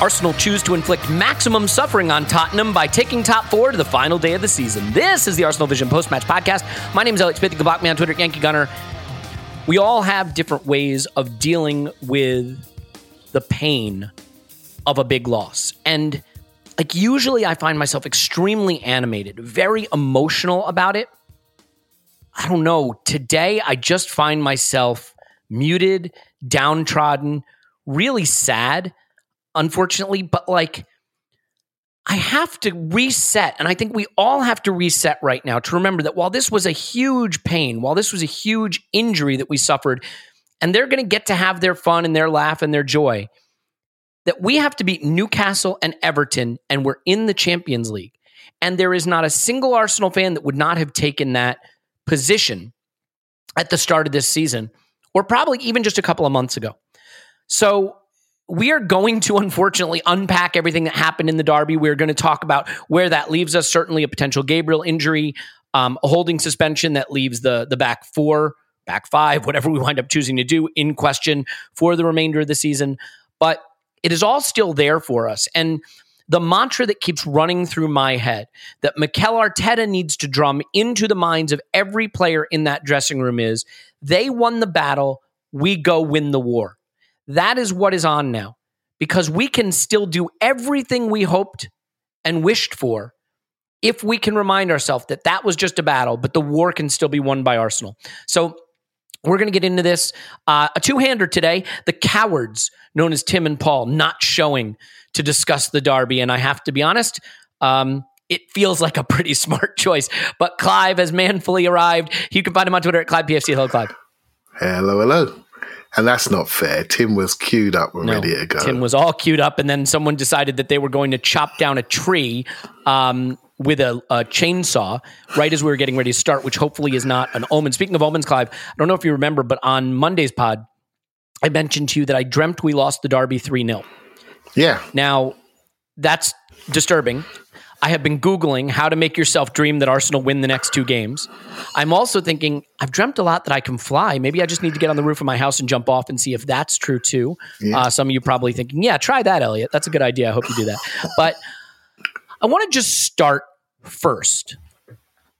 Arsenal choose to inflict maximum suffering on Tottenham by taking top four to the final day of the season. This is the Arsenal Vision post match podcast. My name is Alex Smith. You can block me on Twitter, Yankee Gunner. We all have different ways of dealing with the pain of a big loss. And like usually I find myself extremely animated, very emotional about it. I don't know. Today I just find myself muted, downtrodden, really sad, unfortunately, but like I have to reset. And I think we all have to reset right now to remember that while this was a huge pain, while this was a huge injury that we suffered, and they're going to get to have their fun and their laugh and their joy, that we have to beat Newcastle and Everton, and we're in the Champions League. And there is not a single Arsenal fan that would not have taken that position at the start of this season, or probably even just a couple of months ago. So we are going to unfortunately unpack everything that happened in the derby. We're going to talk about where that leaves us. Certainly, a potential Gabriel injury, um, a holding suspension that leaves the the back four, back five, whatever we wind up choosing to do in question for the remainder of the season. But it is all still there for us, and the mantra that keeps running through my head that Mikel Arteta needs to drum into the minds of every player in that dressing room is: they won the battle, we go win the war. That is what is on now because we can still do everything we hoped and wished for if we can remind ourselves that that was just a battle, but the war can still be won by Arsenal. So we're going to get into this. Uh, a two hander today. The cowards, known as Tim and Paul, not showing to discuss the derby. And I have to be honest, um, it feels like a pretty smart choice. But Clive has manfully arrived. You can find him on Twitter at Clive PFC. Hello, Clive. Hello, hello. And that's not fair. Tim was queued up and ready to go. Tim was all queued up, and then someone decided that they were going to chop down a tree um, with a, a chainsaw right as we were getting ready to start, which hopefully is not an omen. Speaking of omens, Clive, I don't know if you remember, but on Monday's pod, I mentioned to you that I dreamt we lost the Derby 3 0. yeah. Now, that's disturbing. I have been Googling how to make yourself dream that Arsenal win the next two games. I'm also thinking, I've dreamt a lot that I can fly. Maybe I just need to get on the roof of my house and jump off and see if that's true too. Yeah. Uh, some of you probably thinking, yeah, try that, Elliot. That's a good idea. I hope you do that. But I want to just start first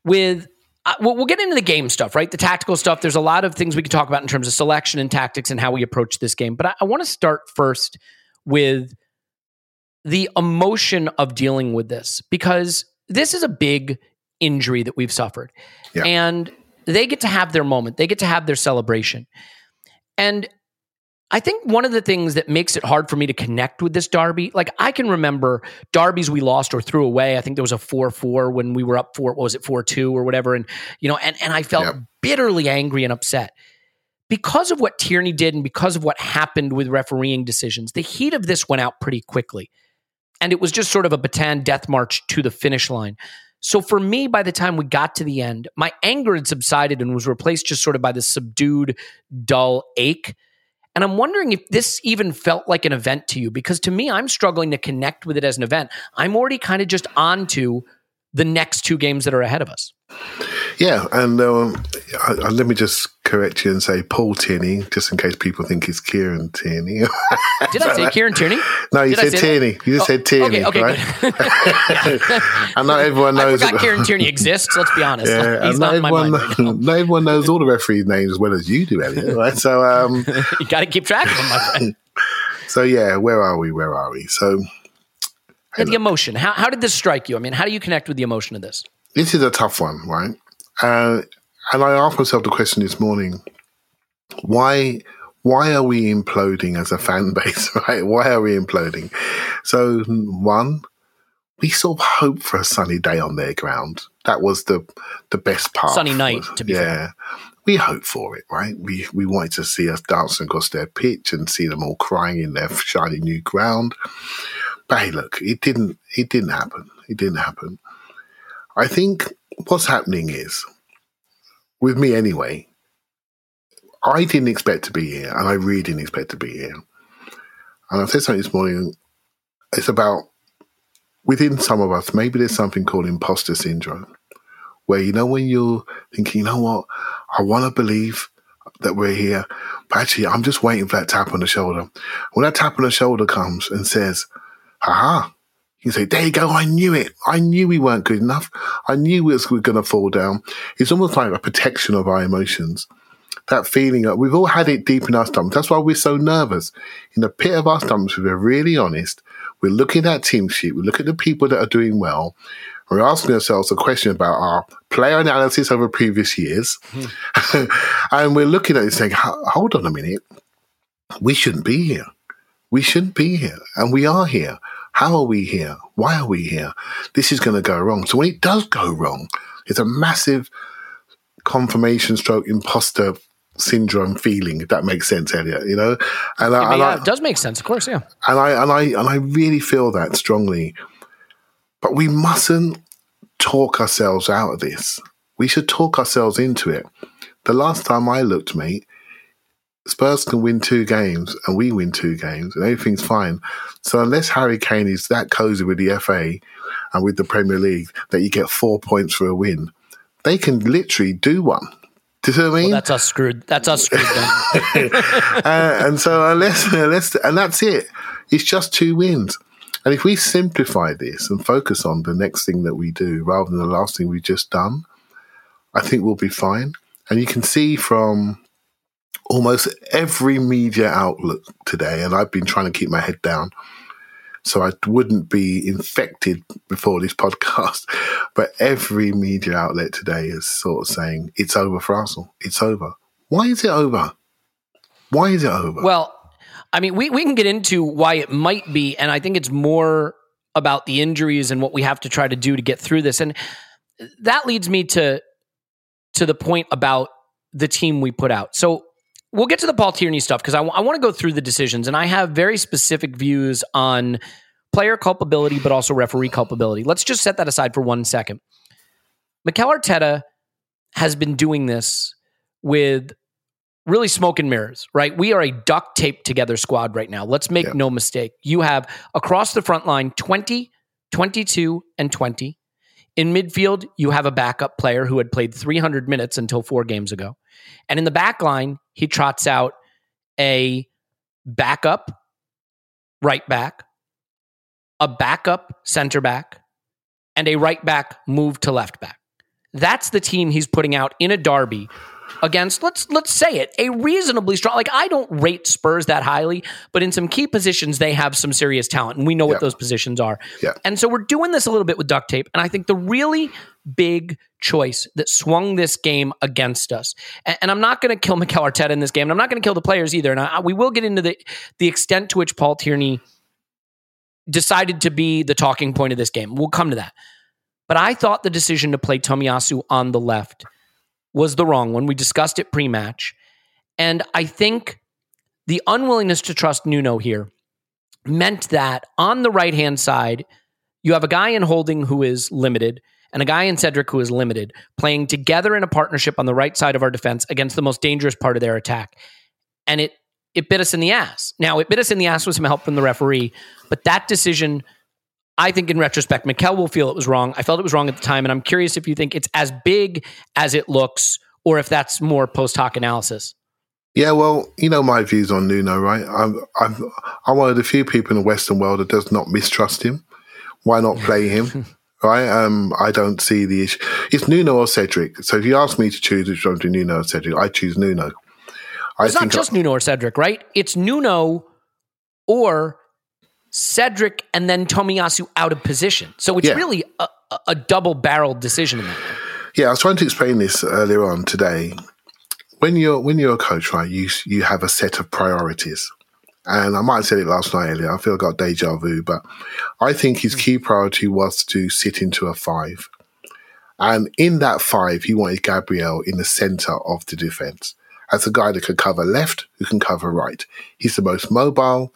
with. Uh, we'll, we'll get into the game stuff, right? The tactical stuff. There's a lot of things we could talk about in terms of selection and tactics and how we approach this game. But I, I want to start first with the emotion of dealing with this because this is a big injury that we've suffered. Yeah. And they get to have their moment, they get to have their celebration. And I think one of the things that makes it hard for me to connect with this derby, like I can remember derbies we lost or threw away. I think there was a 4 4 when we were up 4, what was it, 4 2 or whatever. And, you know, and, and I felt Yep. bitterly angry and upset. Because of what Tierney did and because of what happened with refereeing decisions, the heat of this went out pretty quickly. And it was just sort of a Bataan death march to the finish line. So for me, by the time we got to the end, my anger had subsided and was replaced just sort of by this subdued, dull ache. And I'm wondering if this even felt like an event to you, because to me, I'm struggling to connect with it as an event. I'm already kind of just on to the next two games that are ahead of us. Yeah, and um, I, I, let me just correct you and say Paul Tierney, just in case people think it's Kieran Tierney. Did I say Kieran Tierney? No, you Did said Tierney. You just Oh, said Tierney, okay, okay, right? and not everyone I knows. forgot Kieran Tierney exists. Let's be honest. Yeah, He's not not in my everyone. Right not everyone knows all the referees' names as well as you do, Elliot. Right? So, um, you got to keep track of them, my friend. so yeah, where are we? Where are we? So, the emotion. How, how did this strike you? I mean, how do you connect with the emotion of this? this is a tough one, right? Uh, and I asked myself the question this morning: Why? Why are we imploding as a fan base? Right? Why are we imploding? So, one, we sort of hoped for a sunny day on their ground. That was the the best part. Sunny night, to be yeah. fair. We hope for it, right? We we wanted to see us dancing across their pitch and see them all crying in their shiny new ground. But hey, look, it didn't. It didn't happen. It didn't happen. I think what's happening is, with me anyway, I didn't expect to be here, and I really didn't expect to be here. And I said something this morning. It's about within some of us, maybe there's something called imposter syndrome, where you know when you're thinking, you know what, I want to believe that we're here, but actually I'm just waiting for that tap on the shoulder. When that tap on the shoulder comes and says, "Aha," you say, "There you go, I knew it. I knew we weren't good enough. I knew we was going to fall down." It's almost like a protection of our emotions that feeling that we've all had it deep in our stomachs. That's why we're so nervous. In the pit of our stomachs, if we're really honest, we're looking at team sheet, we look at the people that are doing well, we're asking ourselves a question about our player analysis over previous years. Hmm. and we're looking at it saying, hold on a minute, we shouldn't be here. We shouldn't be here. And we are here. How are we here? Why are we here? This is going to go wrong. So when it does go wrong, it's a massive confirmation stroke imposter syndrome feeling, if that makes sense, Elliot, you know? And I, Yeah, and I, it does make sense, of course. Yeah. and I and I and I really feel that strongly. But we mustn't talk ourselves out of this. We should talk ourselves into it. The last time I looked, mate, Spurs can win two games and we win two games and everything's fine. So unless Harry Kane is that cozy with the FA and with the Premier League that you get four points for a win, they can literally do one. Do you see what I mean? Well, that's us screwed. That's us screwed. Uh, and so unless, unless, and that's it. It's just two wins. And if we simplify this and focus on the next thing that we do rather than the last thing we've just done, I think we'll be fine. And you can see from almost every media outlet today, and I've been trying to keep my head down so I wouldn't be infected before this podcast. But every media outlet today is sort of saying it's over for Arsenal. It's over. Why is it over? Why is it over? Well, I mean, we, we can get into why it might be, and I think it's more about the injuries and what we have to try to do to get through this. And that leads me to to the point about the team we put out. So we'll get to the Paul Tierney stuff because I want to go through the decisions, and I have very specific views on player culpability, but also referee culpability. Let's just set that aside for one second. Mikel Arteta has been doing this with really smoke and mirrors, right? We are a duct taped together squad right now. Let's make Yeah. no mistake. You have across the front line 20, 22, and 20. In midfield, you have a backup player who had played 300 minutes until four games ago. And in the back line, he trots out a backup right back, a backup center back, and a right back move to left back. That's the team he's putting out in a derby against let's let's say it a reasonably strong like I don't rate Spurs that highly but in some key positions they have some serious talent and we know what those positions are. Yeah. And so we're doing this a little bit with duct tape and I think the really big choice that swung this game against us and, and I'm not going to kill Mikel Arteta in this game and I'm not going to kill the players either and I, we will get into the the extent to which Paul Tierney decided to be the talking point of this game. We'll come to that. But I thought the decision to play Tomiyasu on the left was the wrong one. We discussed it pre match. And I think the unwillingness to trust Nuno here meant that on the right hand side, you have a guy in holding who is limited, and a guy in Cedric who is limited, playing together in a partnership on the right side of our defense against the most dangerous part of their attack. And it it bit us in the ass. Now, it bit us in the ass with some help from the referee, but that decision, I think in retrospect, Mikel will feel it was wrong. I felt it was wrong at the time, and I'm curious if you think it's as big as it looks or if that's more post hoc analysis. Yeah, well, you know my views on Nuno, right? I'm, I'm, I'm one of the few people in the Western world that does not mistrust him. Why not play him? right? Um, I don't see the issue. It's Nuno or Cedric. So if you ask me to choose which one to Nuno or Cedric, I choose Nuno. I It's not just Nuno or Cedric, right? It's Nuno or Cedric and then Tomiyasu out of position. So it's Yeah. really a, a- double barreled decision in that. Yeah, I was trying to explain this earlier on today. When you're when you're a coach, right, you you have a set of priorities. And I might have said it last night earlier. I feel I got deja vu, but I think his key priority was to sit into a five. And in that five, he wanted Gabriel in the center of the defense as a guy that can cover left, who can cover right. He's the most mobile,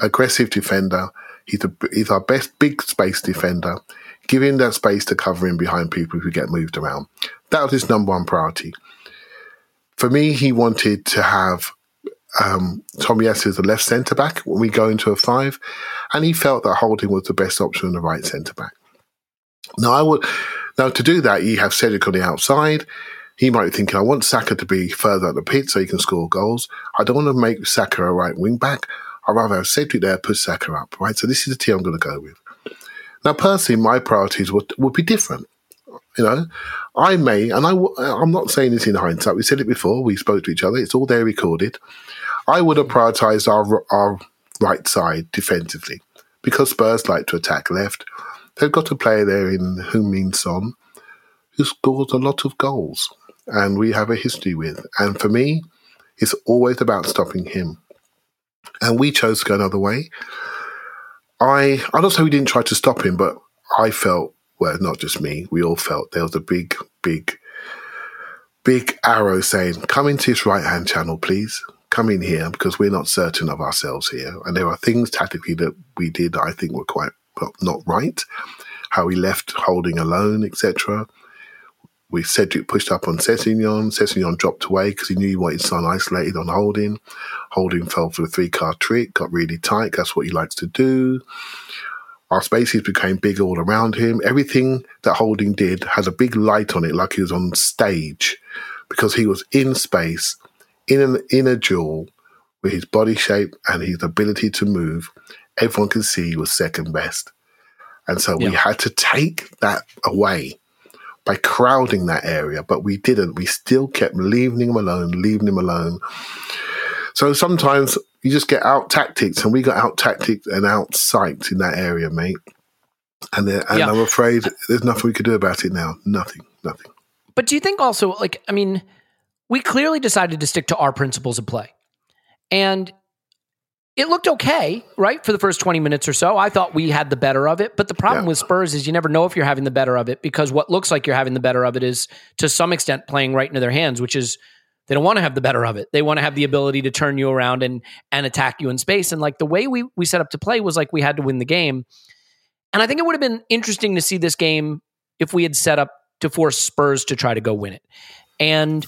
aggressive defender. He's, a, he's our best big space defender. Give him that space to cover him behind people who get moved around. That was his number one priority. For me, he wanted to have um, Tomiyasu as a left centre back when we go into a five, and he felt that Holding was the best option on the right centre back. Now, I would now to do that, you have Cedric on the outside. He might be thinking, I want Saka to be further up the pitch so he can score goals. I don't want to make Saka a right wing back. I'd rather have Cedric there, put Saka up, right? So this is the team I'm going to go with. Now, personally, my priorities would, would be different. You know, I may, and I, w- I'm not saying this in hindsight. We said it before. We spoke to each other. It's all there recorded. I would have prioritized our our right side defensively because Spurs like to attack left. They've got a player there in Heung-Min Son who scores a lot of goals, and we have a history with. And for me, it's always about stopping him. And we chose to go another way. I I don't say we didn't try to stop him, but I felt well, not just me, we all felt there was a big, big, big arrow saying, "Come into this right hand channel, please." Come in here because we're not certain of ourselves here, and there are things tactically that we did that I think were quite not right. How we left holding alone, etc. We Cedric pushed up on Sessegnon. Sessegnon dropped away because he knew he wanted Son isolated on Holding. Holding fell for the three card trick, got really tight. That's what he likes to do. Our spaces became big all around him. Everything that Holding did had a big light on it, like he was on stage, because he was in space, in an in a duel, with his body shape and his ability to move. Everyone could see he was second best, and so we had to take that away by crowding that area, but we didn't. We still kept leaving him alone, leaving him alone. So sometimes you just get out tactics, and we got out tactics and out psyched in that area, mate. And, uh, and Yeah. I'm afraid there's nothing we could do about it now. Nothing, nothing. But do you think also, like, I mean, we clearly decided to stick to our principles of play. And it looked okay, right? For the first 20 minutes or so. I thought we had the better of it. But the problem Yeah. with Spurs is you never know if you're having the better of it because what looks like you're having the better of it is to some extent playing right into their hands, which is they don't want to have the better of it. They want to have the ability to turn you around and and attack you in space. And like the way we we set up to play was like we had to win the game. And I think it would have been interesting to see this game if we had set up to force Spurs to try to go win it. And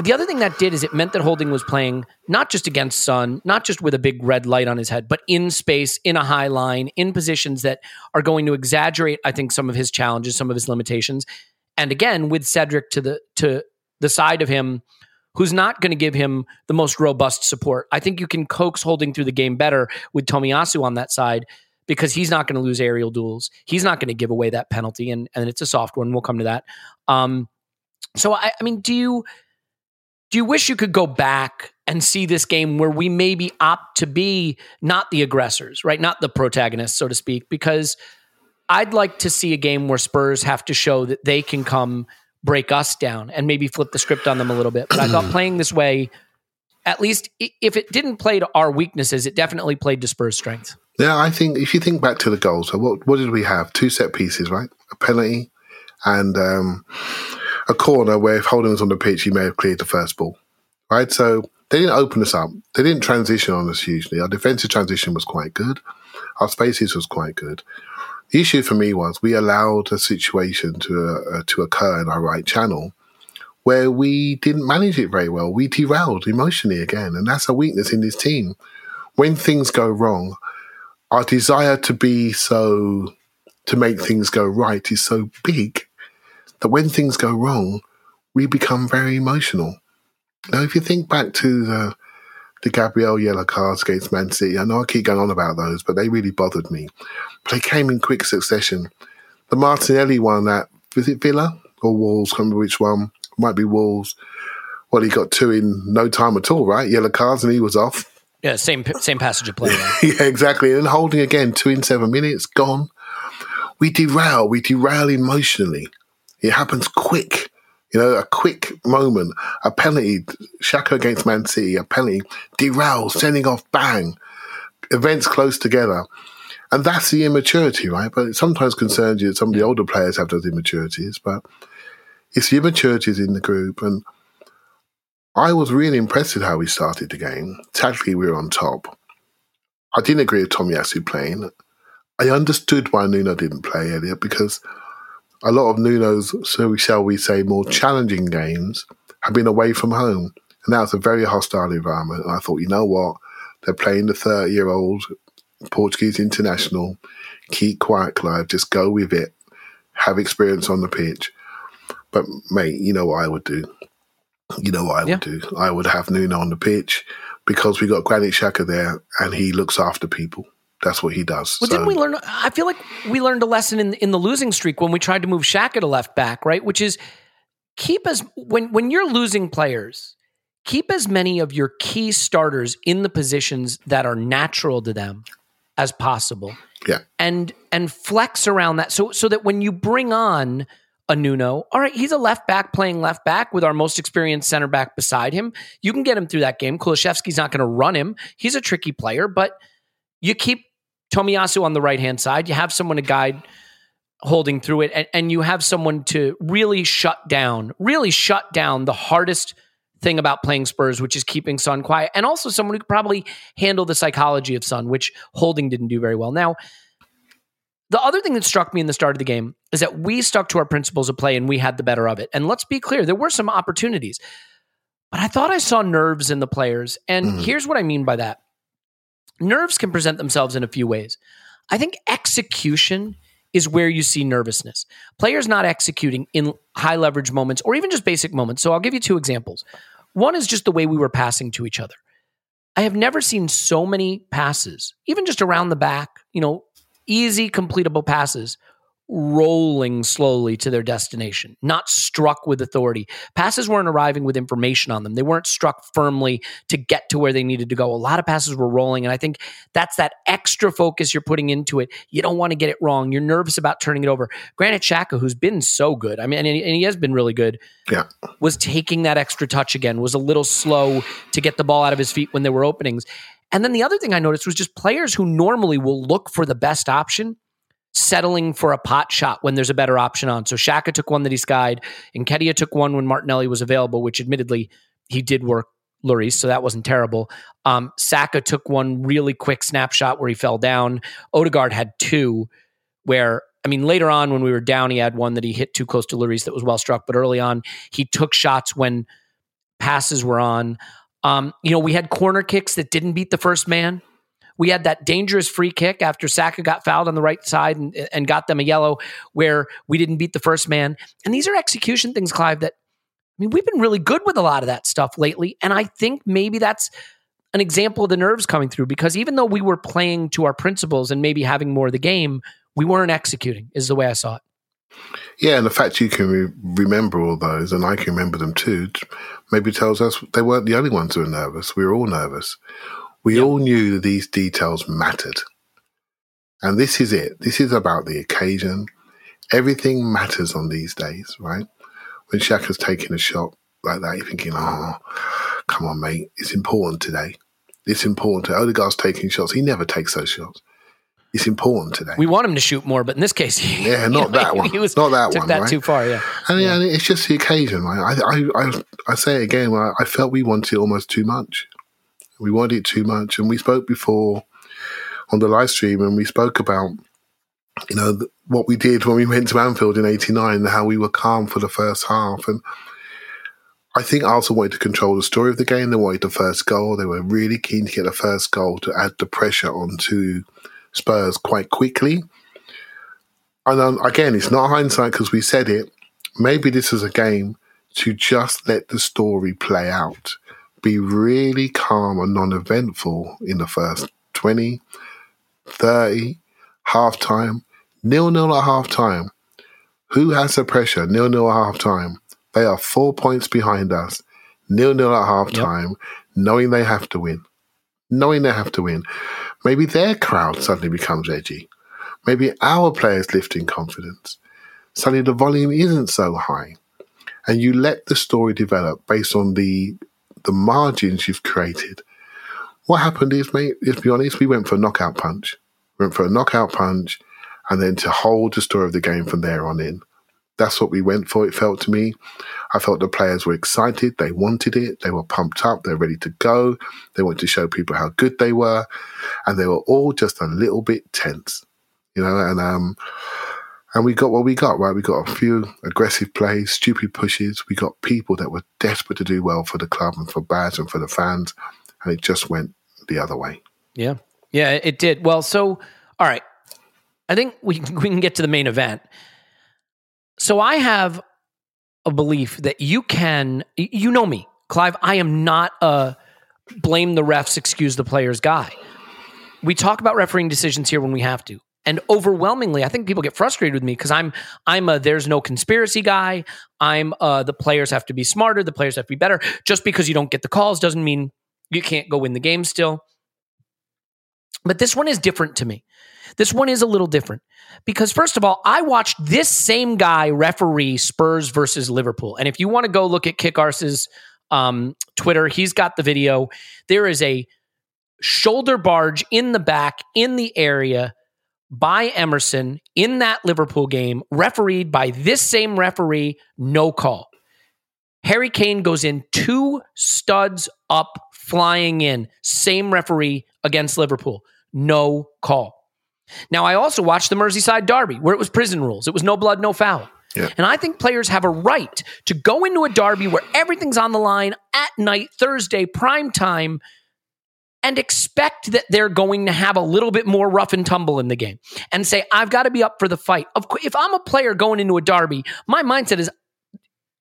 the other thing that did is it meant that Holding was playing not just against Son, not just with a big red light on his head, but in space, in a high line, in positions that are going to exaggerate, I think, some of his challenges, some of his limitations. And again, with Cedric to the to the side of him, who's not going to give him the most robust support. I think you can coax Holding through the game better with Tomiyasu on that side because he's not going to lose aerial duels. He's not going to give away that penalty, and and it's a soft one. We'll come to that. Um, so I, I mean, do you do you wish you could go back and see this game where we maybe opt to be not the aggressors, right? Not the protagonists, so to speak, because I'd like to see a game where Spurs have to show that they can come break us down and maybe flip the script on them a little bit. But I thought playing this way, at least if it didn't play to our weaknesses, it definitely played to Spurs' strengths. Yeah, I think if you think back to the goals, so what what did we have? Two set pieces, right? A penalty and um, a corner where if Holding was on the pitch, he may have cleared the first ball, right? So they didn't open us up. They didn't transition on us hugely. Our defensive transition was quite good. Our spaces was quite good. The issue for me was we allowed a situation to uh, to occur in our right channel where we didn't manage it very well. We derailed emotionally again, and that's a weakness in this team. When things go wrong, our desire to be so to make things go right is so big that when things go wrong, we become very emotional. Now, if you think back to the the Gabriel yellow cards against Man City, I know I keep going on about those, but they really bothered me. But they came in quick succession. The Martinelli one at was it Villa or Wolves? can't remember which one. Might be Wolves. Well, he got two in no time at all, right? Yellow cards, and he was off. Yeah, same same passage of play. yeah, exactly. And holding again, two in seven minutes, gone. We derail. We derail emotionally. It happens quick. You know, a quick moment, a penalty, Xhaka against Man City, a penalty, derail, sending off, bang, events close together. And that's the immaturity, right? But it sometimes concerns you that some of the older players have those immaturities, but it's the immaturities in the group. And I was really impressed with how we started the game. Tactically, we were on top. I didn't agree with Tomiyasu playing. I understood why Nuno didn't play earlier because a lot of Nuno's, so shall we say, more challenging games have been away from home. And that was a very hostile environment. And I thought, you know what? They're playing the 30 year old Portuguese international. Keep quiet, Clive. Just go with it. Have experience on the pitch. But, mate, you know what I would do? You know what I Yeah. would do? I would have Nuno on the pitch because we got Granit Xhaka there and he looks after people. That's what he does. Well, So- didn't we learn? I feel like we learned a lesson in in the losing streak when we tried to move Xhaka to left back, right? Which is keep as when when you're losing players, keep as many of your key starters in the positions that are natural to them as possible, Yeah. and and flex around that so so that when you bring on a Nuno, all right, he's a left back playing left back with our most experienced center back beside him. You can get him through that game. Kulusevski's not going to run him. He's a tricky player, but you keep Tomiyasu on the right hand side. You have someone to guide holding through it, and, and you have someone to really shut down, really shut down the hardest thing about playing Spurs, which is keeping Son quiet, and also someone who could probably handle the psychology of Son, which Holding didn't do very well. Now, the other thing that struck me in the start of the game is that we stuck to our principles of play and we had the better of it. And let's be clear, there were some opportunities, but I thought I saw nerves in the players. And Mhm. here's what I mean by that nerves can present themselves in a few ways. I think execution is where you see nervousness. Players not executing in high leverage moments or even just basic moments. So I'll give you two examples. One is just the way we were passing to each other. I have never seen so many passes, even just around the back, you know, easy completable passes rolling slowly to their destination, not struck with authority. Passes weren't arriving with information on them. They weren't struck firmly to get to where they needed to go. A lot of passes were rolling. And I think that's that extra focus you're putting into it. You don't want to get it wrong. You're nervous about turning it over. Granit Xhaka, who's been so good, I mean, and he, and he has been really good, Yeah. was taking that extra touch again, was a little slow to get the ball out of his feet when there were openings. And then the other thing I noticed was just players who normally will look for the best option settling for a pot shot when there's a better option on. So Xhaka took one that he skied, and Kedia took one when Martinelli was available, which admittedly he did work Lloris, so that wasn't terrible. Um, Saka took one really quick snapshot where he fell down. Odegaard had two where I mean, later on when we were down, he had one that he hit too close to Lloris that was well struck. But early on, he took shots when passes were on. Um, you know, we had corner kicks that didn't beat the first man. We had that dangerous free kick after Saka got fouled on the right side and, and got them a yellow where we didn't beat the first man. And these are execution things, Clive, that I mean, we've been really good with a lot of that stuff lately. And I think maybe that's an example of the nerves coming through because even though we were playing to our principles and maybe having more of the game, we weren't executing, is the way I saw it. Yeah, and the fact you can re- remember all those, and I can remember them too, maybe tells us they weren't the only ones who were nervous. We were all nervous. We all knew that these details mattered. And this is it. This is about the occasion. Everything matters on these days, right? When Xhaka's taking a shot like that, you're thinking, oh, come on, mate. It's important today. It's important. Odegaard's taking shots. He never takes those shots. It's important today. We want him to shoot more, but in this case, he, Yeah, you not know, that one. He was, Not that took one, that right? too far. Yeah. And, yeah. and it's just the occasion, right? I, I, I, I say it again, I, I felt we wanted almost too much. We wanted it too much. And we spoke before on the live stream and we spoke about, you know, what we did when we went to Anfield in 89 and how we were calm for the first half. And I think Arsenal wanted to control the story of the game. They wanted the first goal. They were really keen to get the first goal to add the pressure onto Spurs quite quickly. And um, again, it's not hindsight because we said it. Maybe this is a game to just let the story play out. Be really calm and non eventful in the first 20, 30, half time, nil nil at half time. Who has the pressure? Nil nil at half time. They are four points behind us, nil nil at half time, yep. knowing they have to win. Knowing they have to win. Maybe their crowd suddenly becomes edgy. Maybe our players lift in confidence. Suddenly the volume isn't so high. And you let the story develop based on the the margins you've created. What happened is, mate, let's be honest, we went for a knockout punch. We went for a knockout punch and then to hold the story of the game from there on in. That's what we went for, it felt to me. I felt the players were excited. They wanted it. They were pumped up. They're ready to go. They wanted to show people how good they were. And they were all just a little bit tense, you know, and, um, and we got what we got, right? We got a few aggressive plays, stupid pushes. We got people that were desperate to do well for the club and for Baz and for the fans. And it just went the other way. Yeah. Yeah, it did. Well, so, all right. I think we, we can get to the main event. So I have a belief that you can, you know me, Clive, I am not a blame the refs, excuse the players guy. We talk about refereeing decisions here when we have to. And overwhelmingly, I think people get frustrated with me because I'm I'm a there's no conspiracy guy. I'm uh the players have to be smarter, the players have to be better. Just because you don't get the calls doesn't mean you can't go win the game still. But this one is different to me. This one is a little different because, first of all, I watched this same guy referee Spurs versus Liverpool. And if you want to go look at Kick Arse's um, Twitter, he's got the video. There is a shoulder barge in the back in the area by Emerson in that Liverpool game, refereed by this same referee, no call. Harry Kane goes in two studs up, flying in, same referee against Liverpool, no call. Now, I also watched the Merseyside Derby where it was prison rules. It was no blood, no foul. Yeah. And I think players have a right to go into a derby where everything's on the line at night, Thursday, prime time, and expect that they're going to have a little bit more rough and tumble in the game and say, I've got to be up for the fight. Of course, if I'm a player going into a derby, my mindset is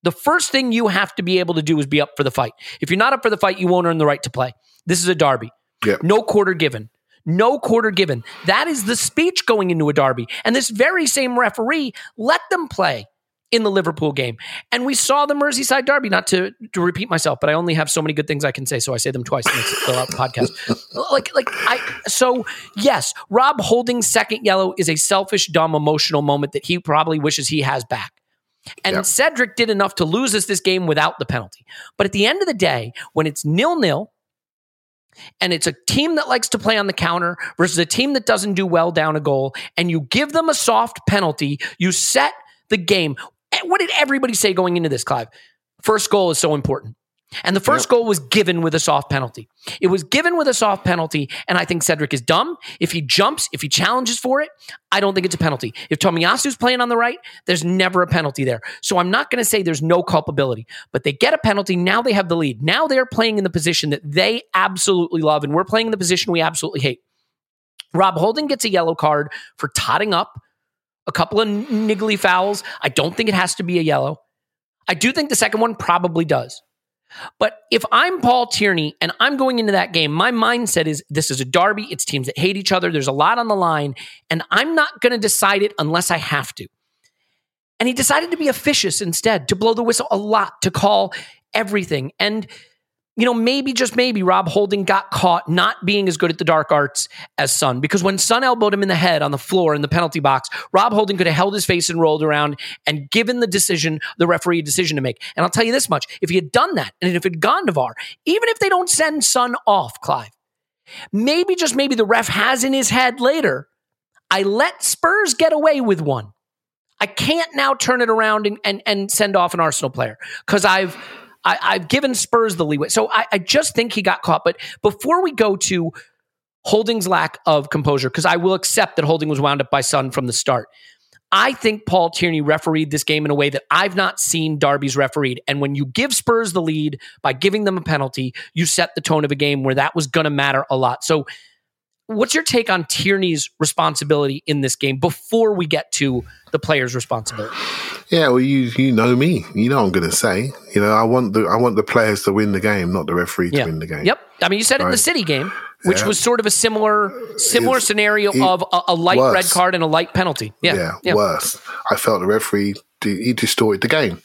the first thing you have to be able to do is be up for the fight. If you're not up for the fight, you won't earn the right to play. This is a derby. No quarter given no quarter given. That is the speech going into a derby. And this very same referee let them play in the Liverpool game. And we saw the Merseyside derby, not to, to repeat myself, but I only have so many good things I can say, so I say them twice and fill out the podcast. like, like I so yes, Rob holding second yellow is a selfish, dumb, emotional moment that he probably wishes he has back. And yep. Cedric did enough to lose us this game without the penalty. But at the end of the day, when it's nil nil, and it's a team that likes to play on the counter versus a team that doesn't do well down a goal, and you give them a soft penalty, you set the game. Eh, what did everybody say going into this, Clive? First goal is so important. And the first yep. goal was given with a soft penalty. It was given with a soft penalty, and I think Cedric is dumb. If he jumps, if he challenges for it, I don't think it's a penalty. If Tomiyasu's playing on the right, there's never a penalty there. So I'm not going to say there's no culpability, but they get a penalty. Now they have the lead. Now they're playing in the position that they absolutely love, and we're playing in the position we absolutely hate. Rob Holding gets a yellow card for totting up a couple of niggly fouls. I don't think it has to be a yellow. I do think the second one probably does. But if I'm Paul Tierney and I'm going into that game, my mindset is this is a derby. It's teams that hate each other. There's a lot on the line, and I'm not going to decide it unless I have to. And he decided to be officious instead, to blow the whistle a lot, to call everything. And you know, maybe just maybe Rob Holding got caught not being as good at the dark arts as Son. Because when Son elbowed him in the head on the floor in the penalty box, Rob Holding could have held his face and rolled around and given the decision, the referee a decision to make. And I'll tell you this much if he had done that and if it had gone to VAR, even if they don't send Son off, Clive, maybe just maybe the ref has in his head later, I let Spurs get away with one. I can't now turn it around and and, and send off an Arsenal player because I've I, I've given Spurs the leeway. So I, I just think he got caught. But before we go to Holding's lack of composure, because I will accept that Holding was wound up by Son from the start. I think Paul Tierney refereed this game in a way that I've not seen Darby's refereed. And when you give Spurs the lead by giving them a penalty, you set the tone of a game where that was going to matter a lot. So, what's your take on Tierney's responsibility in this game before we get to the player's responsibility? Yeah, well, you you know me. You know I'm going to say. You know, I want the I want the players to win the game, not the referee to Yeah. win the game. Yep. I mean, you said it in the City game, which Yeah. was sort of a similar similar It's- scenario it- of a, a light red card and a light penalty. Yeah. Yeah, worse. I felt the referee he destroyed the game.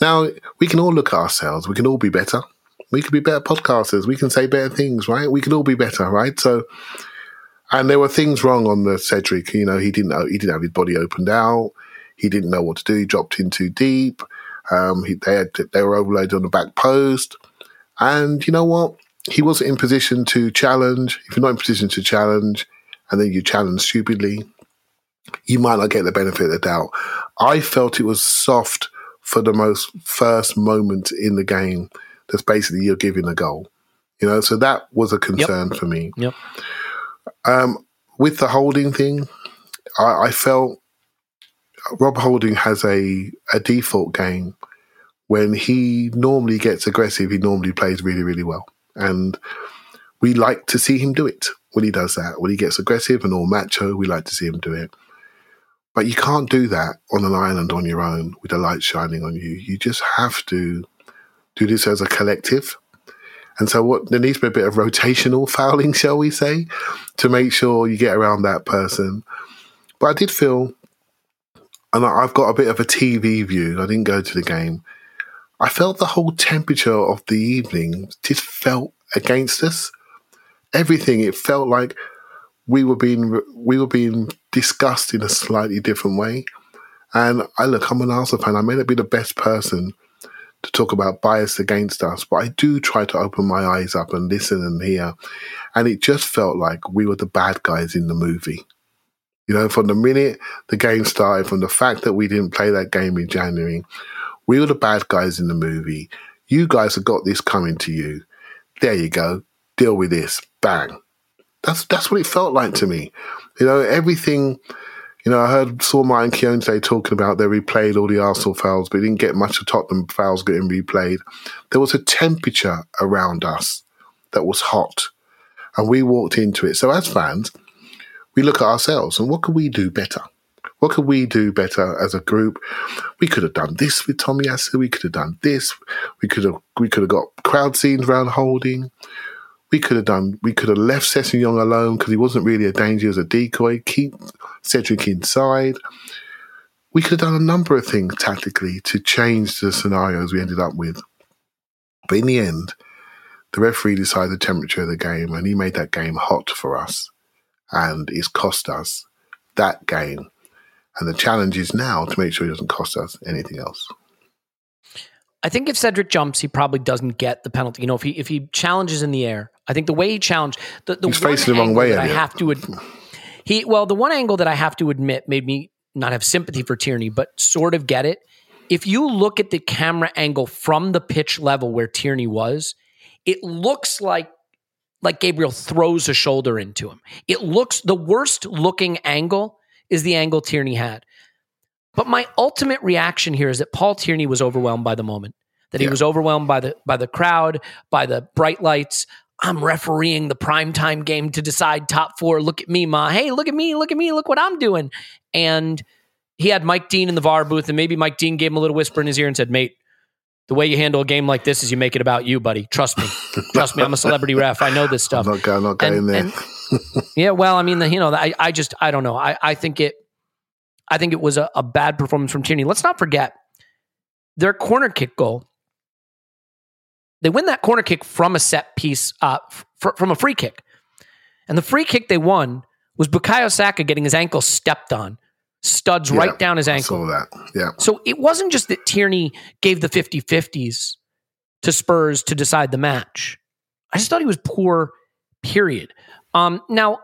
Now we can all look at ourselves. We can all be better. We could be better podcasters. We can say better things, right? We can all be better, right? So, and there were things wrong on the Cedric. You know, he didn't he didn't have his body opened out. He didn't know what to do. He dropped in too deep. Um, he, they had they were overloaded on the back post, and you know what? He wasn't in position to challenge. If you're not in position to challenge, and then you challenge stupidly, you might not get the benefit of the doubt. I felt it was soft for the most first moment in the game. That's basically you're giving a goal, you know. So that was a concern for me. Yep. Um, with the holding thing, I, I felt Rob Holding has a a default game when he normally gets aggressive. He normally plays really really well, and we like to see him do it when he does that. When he gets aggressive and all macho, we like to see him do it. But you can't do that on an island on your own with the light shining on you. You just have to do this as a collective. And so, what there needs to be a bit of rotational fouling, shall we say, to make sure you get around that person. But I did feel, and I've got a bit of a TV view. I didn't go to the game. I felt the whole temperature of the evening just felt against us. Everything it felt like we were being we were being discussed in a slightly different way. And I look, I'm an Arsenal fan. I may not be the best person to talk about bias against us, but I do try to open my eyes up and listen and hear. And it just felt like we were the bad guys in the movie. You know, from the minute the game started, from the fact that we didn't play that game in January, we were the bad guys in the movie. You guys have got this coming to you. There you go. Deal with this. Bang. That's that's what it felt like to me. You know, everything. You know, I heard saw Martin Keown today talking about they replayed all the Arsenal fouls, but didn't get much of Tottenham fouls getting replayed. There was a temperature around us that was hot, and we walked into it. So as fans, we look at ourselves and what could we do better? What could we do better as a group? We could have done this with Tomiyasu. We could have done this. We could have we could have got crowd scenes around holding. We could have done. We could have left Sessegnon alone because he wasn't really a danger as a decoy. Keep Cedric inside. We could have done a number of things tactically to change the scenarios we ended up with. But in the end, the referee decided the temperature of the game, and he made that game hot for us, and it's cost us that game. And the challenge is now to make sure it doesn't cost us anything else. I think if Cedric jumps, he probably doesn't get the penalty. You know, if he if he challenges in the air, I think the way he challenged the, the He's facing the wrong way, I have to ad- he well the one angle that I have to admit made me not have sympathy for Tierney, but sort of get it. If you look at the camera angle from the pitch level where Tierney was, it looks like like Gabriel throws a shoulder into him. It looks the worst looking angle is the angle Tierney had. But my ultimate reaction here is that Paul Tierney was overwhelmed by the moment. That he Yeah. was overwhelmed by the by the crowd, by the bright lights. I'm refereeing the primetime game to decide top four. Look at me, Ma. Hey, look at me, look at me, look what I'm doing. And he had Mike Dean in the VAR booth, and maybe Mike Dean gave him a little whisper in his ear and said, Mate, the way you handle a game like this is you make it about you, buddy. Trust me. Trust me. I'm a celebrity ref. I know this stuff. I'm not going, not And- there. and- yeah, well, I mean, the, you know, I, I just, I don't know. I, I think it, I think it was a, a bad performance from Tierney. Let's not forget their corner kick goal. They win that corner kick from a set piece, uh, f- from a free kick, and the free kick they won was Bukayo Saka getting his ankle stepped on, studs Yeah, right down his I ankle. saw that. Yeah. So it wasn't just that Tierney gave the 50 50s to Spurs to decide the match. I just thought he was poor, period. Um, now,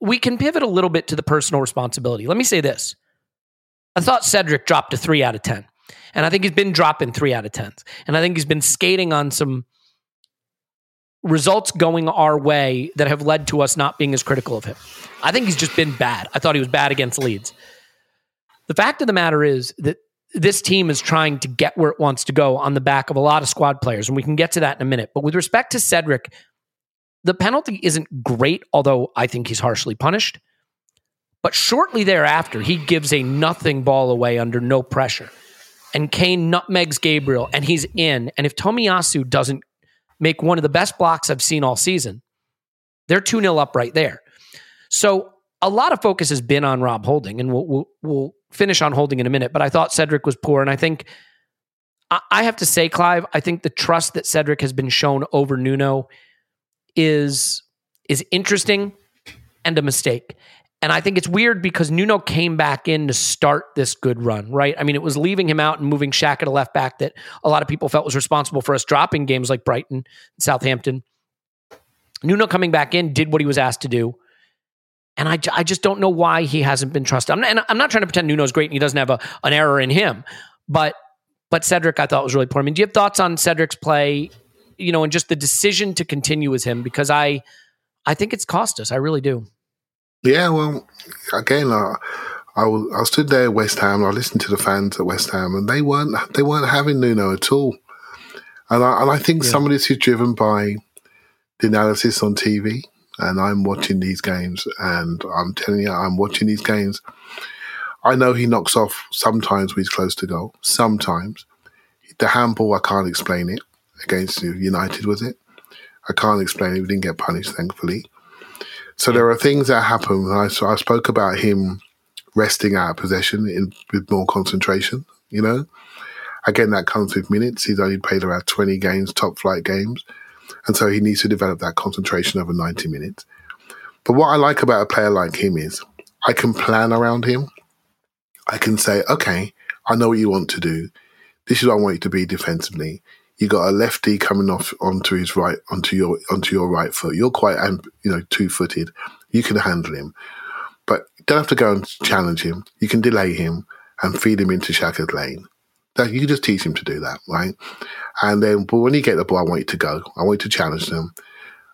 we can pivot a little bit to the personal responsibility. Let me say this I thought Cedric dropped a three out of 10. And I think he's been dropping three out of 10s. And I think he's been skating on some results going our way that have led to us not being as critical of him. I think he's just been bad. I thought he was bad against Leeds. The fact of the matter is that this team is trying to get where it wants to go on the back of a lot of squad players, and we can get to that in a minute. But with respect to Cedric, the penalty isn't great, although I think he's harshly punished. But shortly thereafter, he gives a nothing ball away under no pressure. And Kane nutmegs Gabriel, and he's in. And if Tomiyasu doesn't make one of the best blocks I've seen all season, they're 2 0 up right there. So a lot of focus has been on Rob Holding, and we'll, we'll, we'll finish on Holding in a minute. But I thought Cedric was poor. And I think, I, I have to say, Clive, I think the trust that Cedric has been shown over Nuno is is interesting and a mistake. And I think it's weird because Nuno came back in to start this good run, right? I mean, it was leaving him out and moving Xhaka to left back that a lot of people felt was responsible for us dropping games like Brighton, Southampton. Nuno coming back in did what he was asked to do. And I, I just don't know why he hasn't been trusted. I'm not, and I'm not trying to pretend Nuno's great and he doesn't have a, an error in him, but but Cedric I thought was really poor. I mean, do you have thoughts on Cedric's play, you know, and just the decision to continue with him? Because I I think it's cost us. I really do. Yeah, well, again, I, I, I stood there at West Ham. I listened to the fans at West Ham, and they weren't they weren't having Nuno at all. And I, and I think Yeah. some of this is driven by the analysis on TV. And I'm watching these games, and I'm telling you, I'm watching these games. I know he knocks off sometimes when he's close to goal. Sometimes the handball, I can't explain it against United, was it? I can't explain it. We didn't get punished, thankfully. So there are things that happen. I, so I spoke about him resting out of possession in, with more concentration. You know, again, that comes with minutes. He's only played around twenty games, top flight games, and so he needs to develop that concentration over ninety minutes. But what I like about a player like him is I can plan around him. I can say, okay, I know what you want to do. This is what I want you to be defensively. You got a lefty coming off onto his right, onto your onto your right foot. You're quite, you know, two footed. You can handle him, but don't have to go and challenge him. You can delay him and feed him into Xhaka's lane. That you can just teach him to do that, right? And then, but when you get the ball, I want you to go. I want you to challenge them,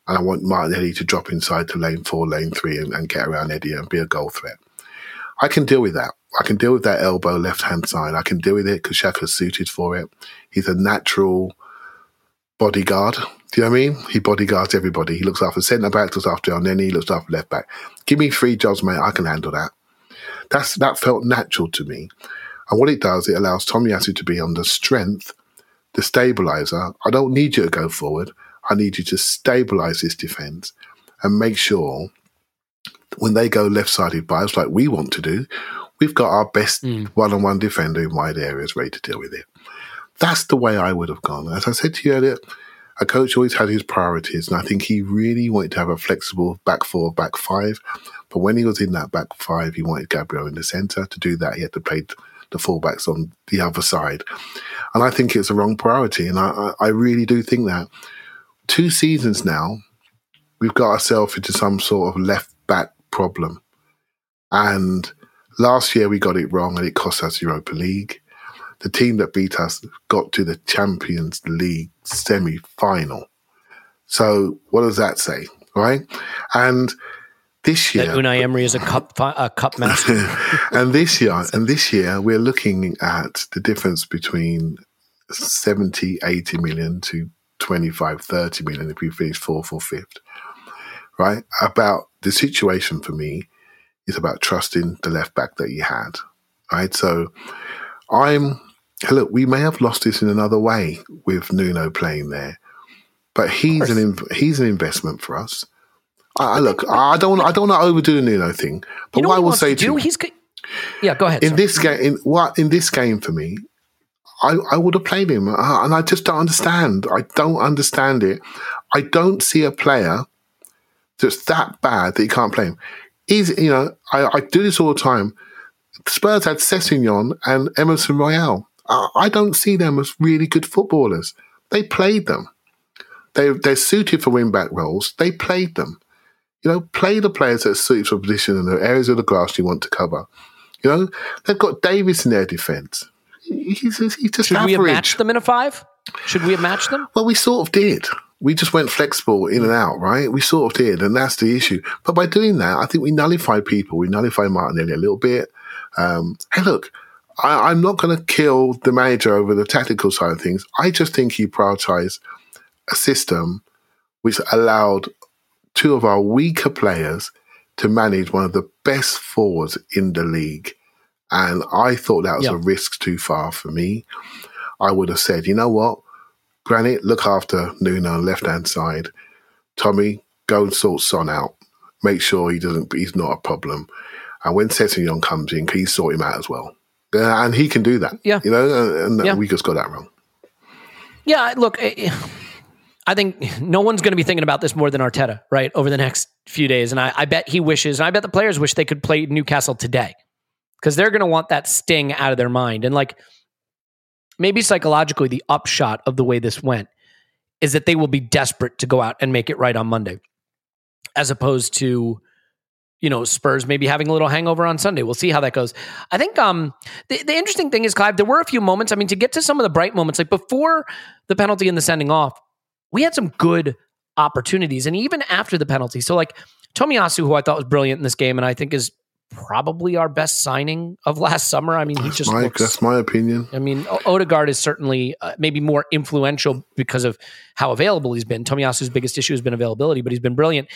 and I want Martinelli to drop inside to lane four, lane three, and, and get around Eddie and be a goal threat. I can deal with that. I can deal with that elbow left hand side. I can deal with it because Xhaka's suited for it. He's a natural bodyguard. Do you know what I mean? He bodyguards everybody. He looks after centre back, looks after then he looks after left back. Give me three jobs, mate. I can handle that. That's that felt natural to me. And what it does, it allows Tommy Tomiyasu to be on the strength, the stabilizer. I don't need you to go forward. I need you to stabilize this defense and make sure when they go left sided bias like we want to do, we've got our best one on one defender in wide areas ready to deal with it. That's the way I would have gone. As I said to you earlier, a coach always had his priorities, and I think he really wanted to have a flexible back four, back five. But when he was in that back five, he wanted Gabriel in the centre. To do that, he had to play the fullbacks on the other side. And I think it's the wrong priority. And I, I I really do think that. Two seasons now, we've got ourselves into some sort of left back problem. And last year we got it wrong and it cost us Europa League. The team that beat us got to the Champions League semi final. So what does that say? Right? And this year That Unai Emery is a cup a cup master. and this year and this year we're looking at the difference between 70 80 million to 25 30 million if we finish fourth or fifth right about the situation for me is about trusting the left back that you had right so i'm look we may have lost this in another way with nuno playing there but he's an he's an investment for us I, I look i don't I don't want to overdo the nuno thing but you know what i will say to do? you He's yeah. Go ahead. in sorry. this game, in what in this game for me, I, I would have played him, uh, and I just don't understand. I don't understand it. I don't see a player that's that bad that you can't play him. Is you know, I, I do this all the time. Spurs had Sessegnon and Emerson Royal. I, I don't see them as really good footballers. They played them. They they're suited for wing back roles. They played them. You know, play the players that are suited for position in the areas of the grass you want to cover. You know, they've got Davies in their defence. He's, he's just Should average. we have matched them in a five? Should we have matched them? Well, we sort of did. We just went flexible in and out, right? We sort of did, and that's the issue. But by doing that, I think we nullified people. We nullified Martinelli a little bit. Um, hey, look, I, I'm not going to kill the manager over the tactical side of things. I just think he prioritised a system which allowed two of our weaker players to manage one of the best forwards in the league. And I thought that was Yeah. a risk too far for me. I would have said, you know what? Granit, look after Nuno on left hand side. Tommy, go and sort Son out. Make sure he doesn't he's not a problem. And when Sessegnon comes in, can you sort him out as well? Uh, and he can do that. Yeah. You know, and, and Yeah. we just got that wrong. Yeah, look, I I think no one's going to be thinking about this more than Arteta, right, over the next few days. And I, I bet he wishes, and I bet the players wish they could play Newcastle today because they're going to want that sting out of their mind. And like maybe psychologically, the upshot of the way this went is that they will be desperate to go out and make it right on Monday, as opposed to you know Spurs maybe having a little hangover on Sunday. We'll see how that goes. I think um the, the interesting thing is Clive, there were a few moments. I mean, to get to some of the bright moments, like before the penalty and the sending off, we had some good opportunities, and even after the penalty. So like Tomiyasu, who I thought was brilliant in this game, and I think is probably our best signing of last summer. I mean, he That's just my, looks that's my opinion. I mean, O- Odegaard is certainly uh, maybe more influential because of how available he's been. Tomiyasu's biggest issue has been availability, but he's been brilliant.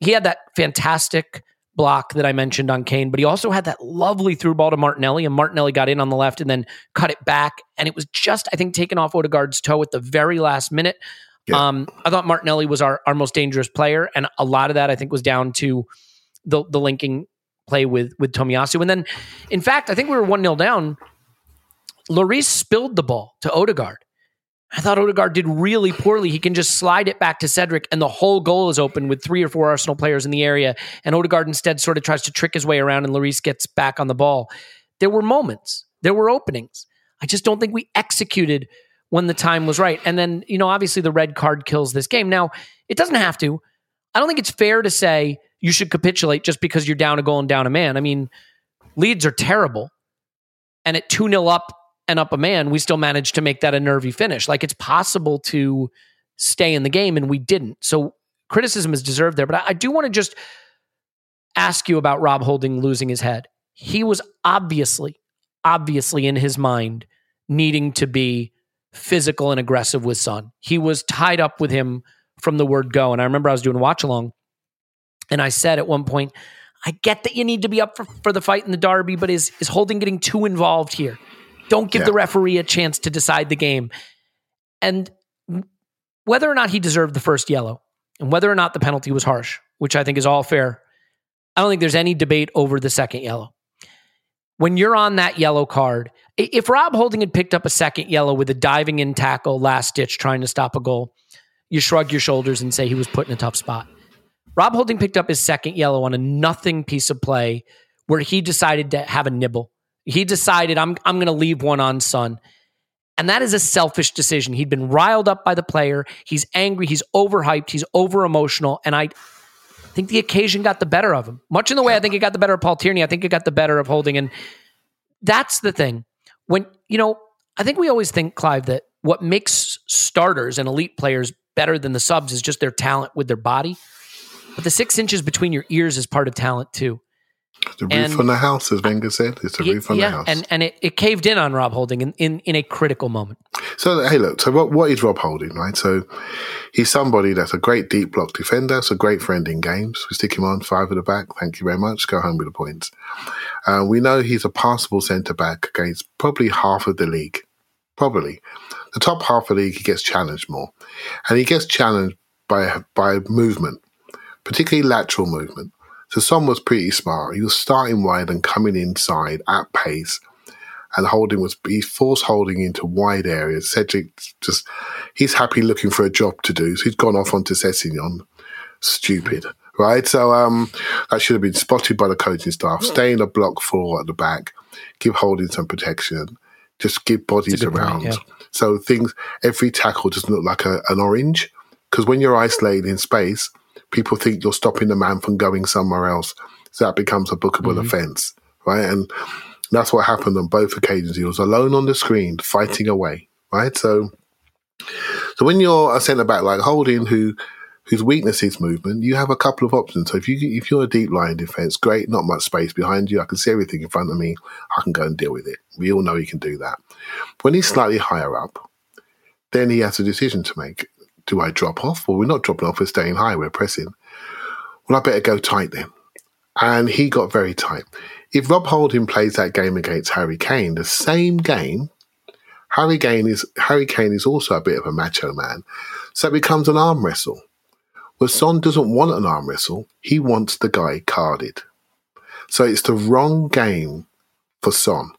He had that fantastic block that I mentioned on Kane, but he also had that lovely through ball to Martinelli, and Martinelli got in on the left and then cut it back, and it was just I think taken off Odegaard's toe at the very last minute. Yeah. Um, I thought Martinelli was our, our most dangerous player, and a lot of that I think was down to the the linking play with with Tomiyasu. And then, in fact, I think we were one 0 down. Lloris spilled the ball to Odegaard. I thought Odegaard did really poorly. He can just slide it back to Cedric, and the whole goal is open with three or four Arsenal players in the area. And Odegaard instead sort of tries to trick his way around, and Lloris gets back on the ball. There were moments, there were openings. I just don't think we executed when the time was right. And then, you know, obviously the red card kills this game. Now, it doesn't have to. I don't think it's fair to say you should capitulate just because you're down a goal and down a man. I mean, leads are terrible. And at 2 0 up and up a man, we still managed to make that a nervy finish. Like it's possible to stay in the game, and we didn't. So criticism is deserved there. But I, I do want to just ask you about Rob Holding losing his head. He was obviously, obviously in his mind needing to be physical and aggressive with Son. He was tied up with him from the word go. And I remember I was doing watch along, and I said at one point, I get that you need to be up for, for the fight in the derby, but is is Holding getting too involved here? Don't give Yeah. the referee a chance to decide the game. And whether or not he deserved the first yellow, and whether or not the penalty was harsh, which I think is all fair, I don't think there's any debate over the second yellow. When you're on that yellow card, if Rob Holding had picked up a second yellow with a diving in tackle, last ditch trying to stop a goal, you shrug your shoulders and say he was put in a tough spot. Rob Holding picked up his second yellow on a nothing piece of play where he decided to have a nibble. He decided I'm I'm going to leave one on Son. And that is a selfish decision. He'd been riled up by the player. He's angry, he's overhyped, he's over emotional and I think the occasion got the better of him. Much in the way I think it got the better of Paul Tierney, I think it got the better of Holding and that's the thing. When, you know, I think we always think Clive that what makes starters and elite players better than the subs is just their talent with their body. But the six inches between your ears is part of talent too. The roof And- on the house, as Wenger said. It's the roof on the house. and and it, it caved in on Rob Holding in, in in a critical moment. So hey, look. So what, what is Rob Holding, right? So he's somebody that's a great deep block defender. It's a great friend in games. We stick him on five at the back. Thank you very much. Go home with the points. Uh, we know he's a passable centre back against probably half of the league. Probably the top half of the league, he gets challenged more, and he gets challenged by by movement, particularly lateral movement. So Son was pretty smart. He was starting wide and coming inside at pace and holding was he forced holding into wide areas. Cedric just he's happy looking for a job to do, so he's gone off onto Sessegnon. Stupid, right? So um, that should have been spotted by the coaching staff. Stay in a block four at the back, give holding some protection, just give bodies good point, around. yeah. So things every tackle doesn't look like a, an orange because when you're isolated in space, people think you're stopping the man from going somewhere else. So that becomes a bookable Mm-hmm. offence, right? And that's what happened on both occasions. He was alone on the screen, fighting away, right? So, so when you're a centre back like Holding, who whose weakness is movement, you have a couple of options. So if you if you're a deep line defence, great, not much space behind you. I can see everything in front of me. I can go and deal with it. We all know he can do that. When he's slightly higher up, then he has a decision to make. Do I drop off? Well, we're not dropping off. We're staying high. We're pressing. Well, I better go tight then. And he got very tight. If Rob Holding plays that game against Harry Kane, the same game, Harry Kane is Harry Kane is also a bit of a macho man, so it becomes an arm wrestle. Well, Son doesn't want an arm wrestle; he wants the guy carded. So it's the wrong game for Son,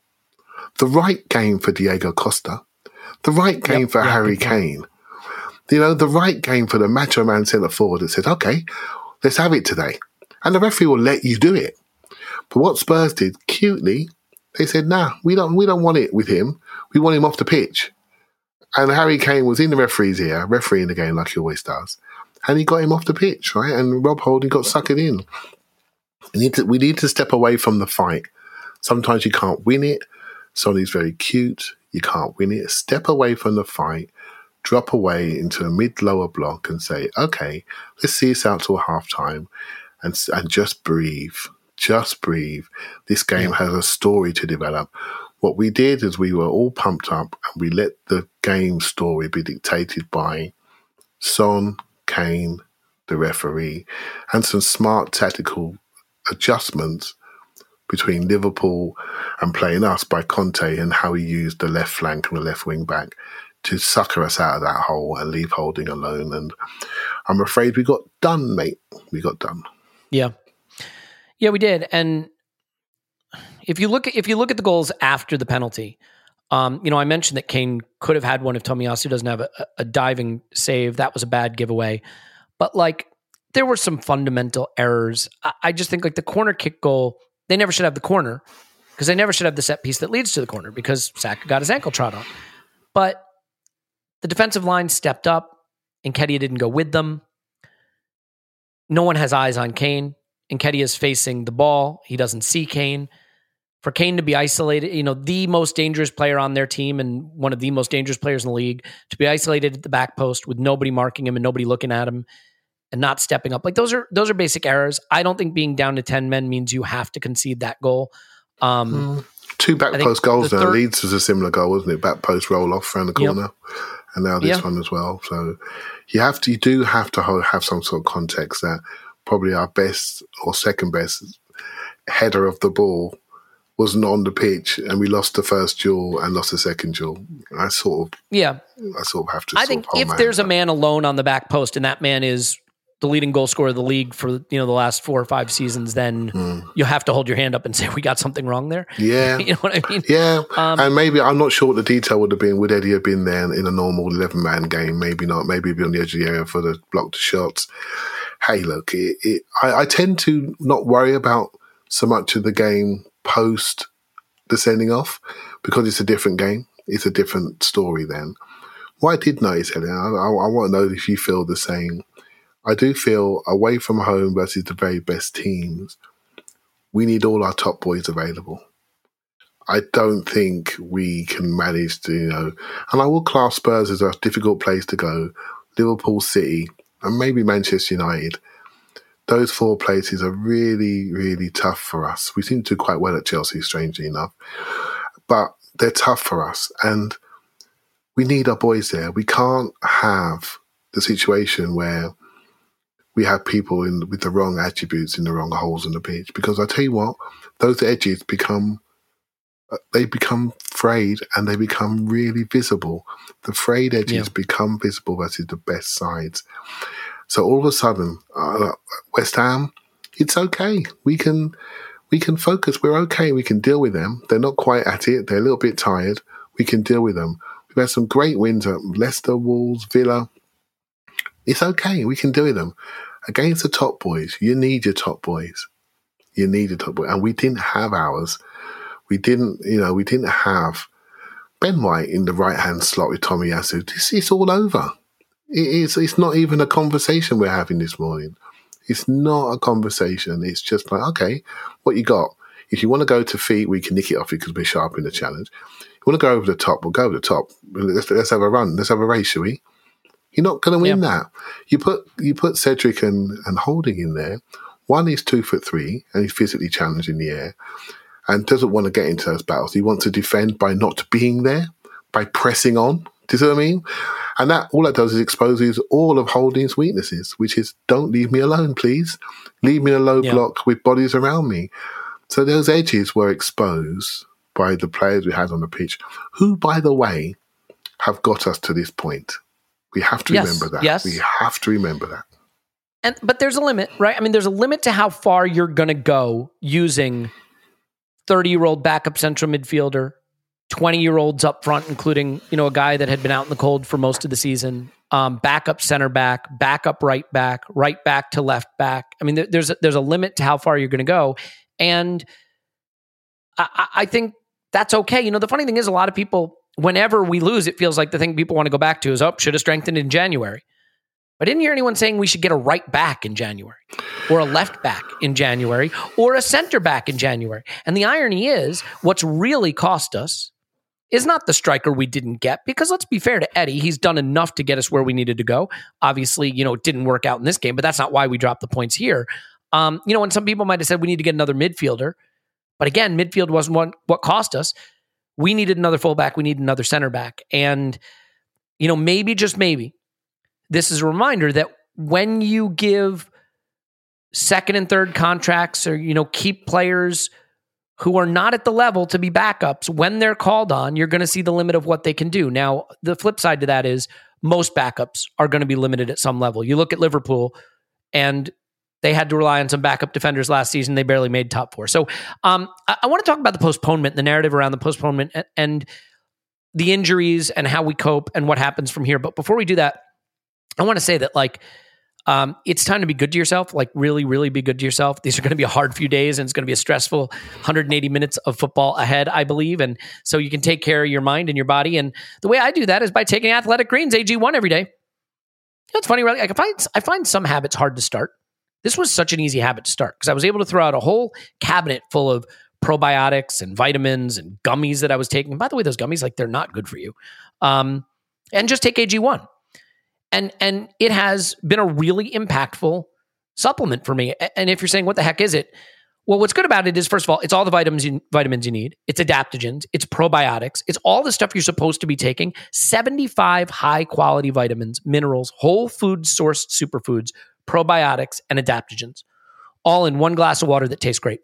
the right game for Diego Costa, the right game Yep, for yeah, Harry point. Kane. You know, the right game for the macho man centre forward that said, "Okay, let's have it today," and the referee will let you do it. But what Spurs did cutely, they said, "Nah, we don't. We don't want it with him. We want him off the pitch." And Harry Kane was in the referee's ear, refereeing the game like he always does, and he got him off the pitch, right? And Rob Holding got suckered in. We need to. We need to step away from the fight. Sometimes you can't win it. Sonny's very cute. You can't win it. Step away from the fight. Drop away into a mid-lower block and say, "Okay, let's see this out till half time, and and just breathe." just breathe. This game has a story to develop. What we did is we were all pumped up and we let the game story be dictated by Son, Kane, the referee, and some smart tactical adjustments between Liverpool and playing us by Conte and how he used the left flank and the left wing back to sucker us out of that hole and leave Holding alone. And I'm afraid we got done, mate. We got done. Yeah. Yeah, we did. And if you look at if you look at the goals after the penalty, um, you know, I mentioned that Kane could have had one if Tomiyasu doesn't have a, a diving save. That was a bad giveaway. But like there were some fundamental errors. I, I just think like the corner kick goal, they never should have the corner because they never should have the set piece that leads to the corner because Saka got his ankle trod on. But the defensive line stepped up and Nketiah didn't go with them. No one has eyes on Kane. And Nketiah is facing the ball. He doesn't see Kane. For Kane to be isolated, you know, the most dangerous player on their team and one of the most dangerous players in the league, to be isolated at the back post with nobody marking him and nobody looking at him and not stepping up. Like those are those are basic errors. I don't think being down to 10 men means you have to concede that goal. Um, Two back post goals the there. third- Leeds was a similar goal, wasn't it? Back post roll off around the Yep. And now this Yeah. one as well. So you have to, you do have to have some sort of context that probably our best or second best header of the ball wasn't on the pitch, and we lost the first duel and lost the second duel. I sort of, yeah. I sort of have to. I think if there's a man alone on the back post and that man is the leading goal scorer of the league for you know the last four or five seasons, then you'll have to hold your hand up and say we got something wrong there. Yeah, You know what I mean? Yeah, Um, and maybe I'm not sure what the detail would have been. Would Eddie have been there in a normal 11 man game? Maybe not. Maybe he'd be on the edge of the area for the blocked shots. Hey, look, it, it, I, I tend to not worry about so much of the game post the sending off because it's a different game. It's a different story then. What I did notice, Eddie, I, I, I want to know if you feel the same. I do feel away from home versus the very best teams, we need all our top boys available. I don't think we can manage to, you know, and I will class Spurs as a difficult place to go. Liverpool City and maybe Manchester United. Those four places are really, really tough for us. We seem to do quite well at Chelsea, strangely enough, but they're tough for us. And we need our boys there. We can't have the situation where we have people in with the wrong attributes in the wrong holes in the pitch. Because I tell you what, those edges become uh, they become frayed and they become really visible. The frayed edges Yeah. become visible versus the best sides. So all of a sudden, uh, West Ham, it's okay. We can we can focus. We're okay. We can deal with them. They're not quite at it. They're a little bit tired. We can deal with them. We've had some great wins at Leicester, Wolves, Villa. It's okay. We can deal with them. Against the top boys, you need your top boys. You need your top boy. And we didn't have ours. We didn't, you know, we didn't have Ben White in the right hand slot with Tomiyasu. This is all over. It is, it's not even a conversation we're having this morning. It's not a conversation. It's just like, okay, what you got? If you want to go to feet, we can nick it off you because we're sharp in the challenge. If you want to go over the top, we'll go over the top. Let's, let's have a run. Let's have a race, shall we? You're not going to win Yeah. that. You put you put Cedric and, and Holding in there. One is two foot three and he's physically challenged in the air and doesn't want to get into those battles. He wants to defend by not being there, by pressing on. Do you see what I mean? And that all that does is exposes all of Holding's weaknesses, which is don't leave me alone, please. Leave me in a low Yeah. block with bodies around me. So those edges were exposed by the players we had on the pitch, who, by the way, have got us to this point. We have to Yes, remember that. yes. We have to remember that. And but there's a limit, right? I mean, there's a limit to how far you're going to go using 30 year old backup central midfielder, 20 year olds up front, including you know a guy that had been out in the cold for most of the season, um, backup center back, backup right back, right back to left back. I mean, there, there's a, there's a limit to how far you're going to go, and I- I think that's okay. You know, the funny thing is, a lot of people, whenever we lose, it feels like the thing people want to go back to is, oh, should have strengthened in January. I didn't hear anyone saying we should get a right back in January or a left back in January or a center back in January. And the irony is, what's really cost us is not the striker we didn't get because let's be fair to Eddie, he's done enough to get us where we needed to go. Obviously, you know, it didn't work out in this game, but that's not why we dropped the points here. Um, you know, and some people might have said we need to get another midfielder, but again, midfield wasn't what, what cost us. We needed another fullback, we need another center back. And, you know, maybe just maybe this is a reminder that when you give second and third contracts or you know keep players who are not at the level to be backups when they're called on you're going to see the limit of what they can do now the flip side to that is most backups are going to be limited at some level you look at liverpool and they had to rely on some backup defenders last season they barely made top four so um, I, I want to talk about the postponement the narrative around the postponement and, and the injuries and how we cope and what happens from here but before we do that I want to say that like um, it's time to be good to yourself. Like really, really be good to yourself. These are going to be a hard few days, and it's going to be a stressful 180 minutes of football ahead, I believe. And so you can take care of your mind and your body. And the way I do that is by taking Athletic Greens AG1 every day. You know, it's funny, right? Like I find I find some habits hard to start. This was such an easy habit to start because I was able to throw out a whole cabinet full of probiotics and vitamins and gummies that I was taking. By the way, those gummies, like they're not good for you. Um, and just take AG1 and and it has been a really impactful supplement for me. And if you're saying what the heck is it? Well, what's good about it is first of all, it's all the vitamins you, vitamins you need. It's adaptogens, it's probiotics, it's all the stuff you're supposed to be taking. 75 high quality vitamins, minerals, whole food sourced superfoods, probiotics and adaptogens. All in one glass of water that tastes great.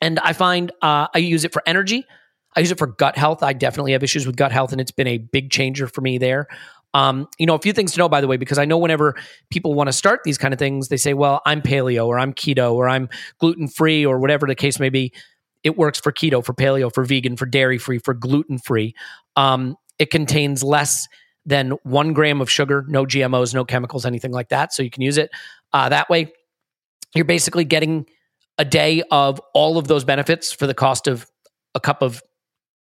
And I find uh, I use it for energy. I use it for gut health. I definitely have issues with gut health, and it's been a big changer for me there. Um, you know, a few things to know, by the way, because I know whenever people want to start these kind of things, they say, well, I'm paleo or I'm keto or I'm gluten free or whatever the case may be. It works for keto, for paleo, for vegan, for dairy free, for gluten free. Um, it contains less than one gram of sugar, no GMOs, no chemicals, anything like that. So you can use it uh, that way. You're basically getting a day of all of those benefits for the cost of a cup of,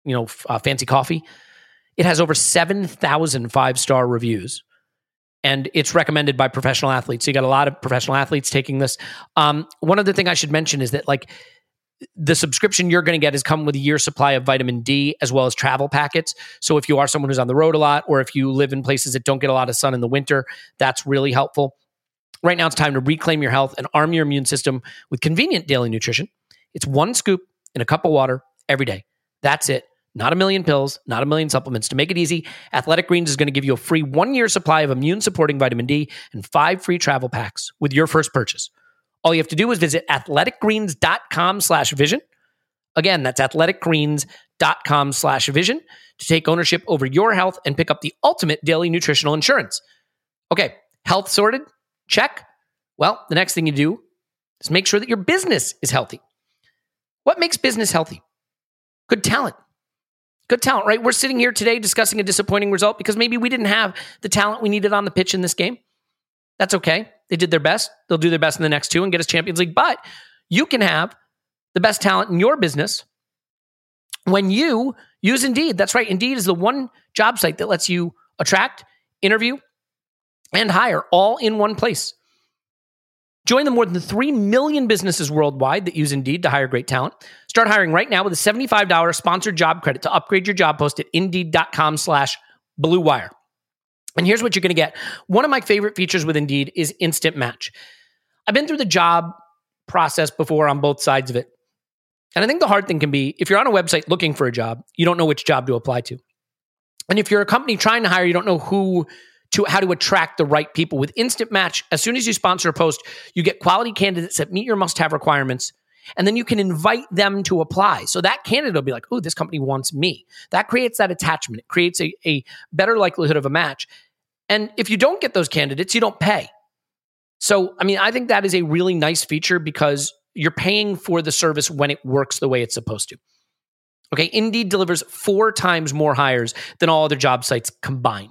you know, uh, fancy coffee. It has over 7,000 five star reviews and it's recommended by professional athletes. So you got a lot of professional athletes taking this. Um, one other thing I should mention is that, like, the subscription you're going to get is come with a year supply of vitamin D as well as travel packets. So if you are someone who's on the road a lot or if you live in places that don't get a lot of sun in the winter, that's really helpful. Right now, it's time to reclaim your health and arm your immune system with convenient daily nutrition. It's one scoop in a cup of water every day. That's it. Not a million pills, not a million supplements. To make it easy, Athletic Greens is going to give you a free one year supply of immune supporting vitamin D and five free travel packs with your first purchase. All you have to do is visit athleticgreens.com slash vision. Again, that's athleticgreens.com slash vision to take ownership over your health and pick up the ultimate daily nutritional insurance. Okay, health sorted? Check. Well, the next thing you do is make sure that your business is healthy. What makes business healthy? Good talent. Good talent, right? We're sitting here today discussing a disappointing result because maybe we didn't have the talent we needed on the pitch in this game. That's okay. They did their best. They'll do their best in the next two and get us Champions League. But you can have the best talent in your business when you use Indeed. That's right. Indeed is the one job site that lets you attract, interview, and hire all in one place. Join the more than 3 million businesses worldwide that use Indeed to hire great talent. Start hiring right now with a $75 sponsored job credit to upgrade your job post at indeed.com slash blue wire. And here's what you're going to get. One of my favorite features with Indeed is instant match. I've been through the job process before on both sides of it. And I think the hard thing can be if you're on a website looking for a job, you don't know which job to apply to. And if you're a company trying to hire, you don't know who to how to attract the right people. With Instant Match, as soon as you sponsor a post, you get quality candidates that meet your must-have requirements. And then you can invite them to apply. So that candidate will be like, oh, this company wants me. That creates that attachment. It creates a, a better likelihood of a match. And if you don't get those candidates, you don't pay. So, I mean, I think that is a really nice feature because you're paying for the service when it works the way it's supposed to. Okay, Indeed delivers four times more hires than all other job sites combined.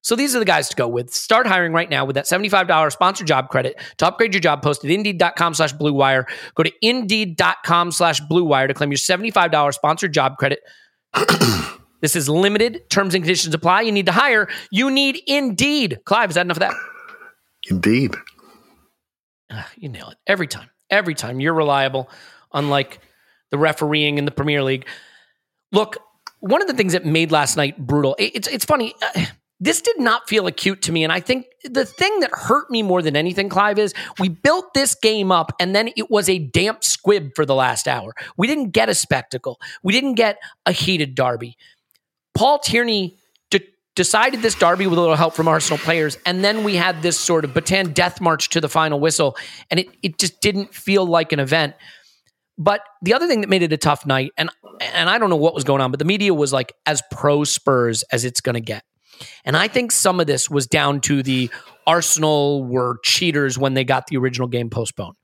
So these are the guys to go with. Start hiring right now with that $75 sponsored job credit to upgrade your job post at indeed.com slash blue wire. Go to indeed.com slash blue wire to claim your $75 sponsored job credit. this is limited. Terms and conditions apply. You need to hire. You need Indeed. Clive, is that enough of that? Indeed. Uh, you nail it every time. Every time. You're reliable, unlike the refereeing in the Premier League. Look, one of the things that made last night brutal, it's, it's funny. Uh, this did not feel acute to me. And I think the thing that hurt me more than anything, Clive, is we built this game up and then it was a damp squib for the last hour. We didn't get a spectacle, we didn't get a heated derby. Paul Tierney de- decided this derby with a little help from Arsenal players. And then we had this sort of Bataan death march to the final whistle. And it, it just didn't feel like an event. But the other thing that made it a tough night, and and I don't know what was going on, but the media was like as pro Spurs as it's going to get. And I think some of this was down to the Arsenal were cheaters when they got the original game postponed.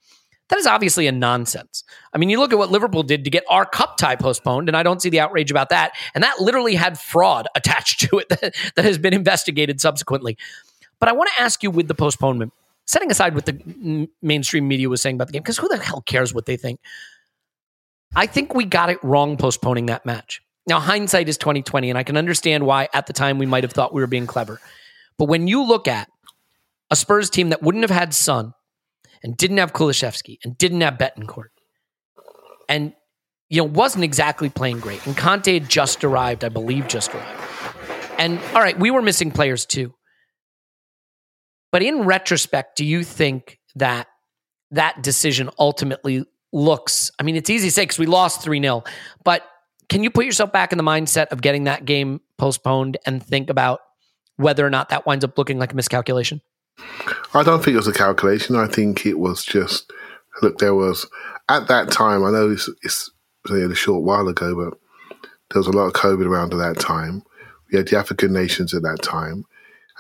That is obviously a nonsense. I mean, you look at what Liverpool did to get our cup tie postponed, and I don't see the outrage about that. And that literally had fraud attached to it that, that has been investigated subsequently. But I want to ask you with the postponement, setting aside what the mainstream media was saying about the game, because who the hell cares what they think? I think we got it wrong postponing that match. Now, hindsight is 2020, and I can understand why at the time we might have thought we were being clever. But when you look at a Spurs team that wouldn't have had Son and didn't have Kulusevski and didn't have Bentancur and you know wasn't exactly playing great, and Conte had just arrived, I believe, just arrived. And all right, we were missing players too. But in retrospect, do you think that that decision ultimately looks? I mean, it's easy to say because we lost 3 0, but can you put yourself back in the mindset of getting that game postponed and think about whether or not that winds up looking like a miscalculation? I don't think it was a calculation. I think it was just look. There was at that time. I know it's, it's a short while ago, but there was a lot of COVID around at that time. We had the African nations at that time,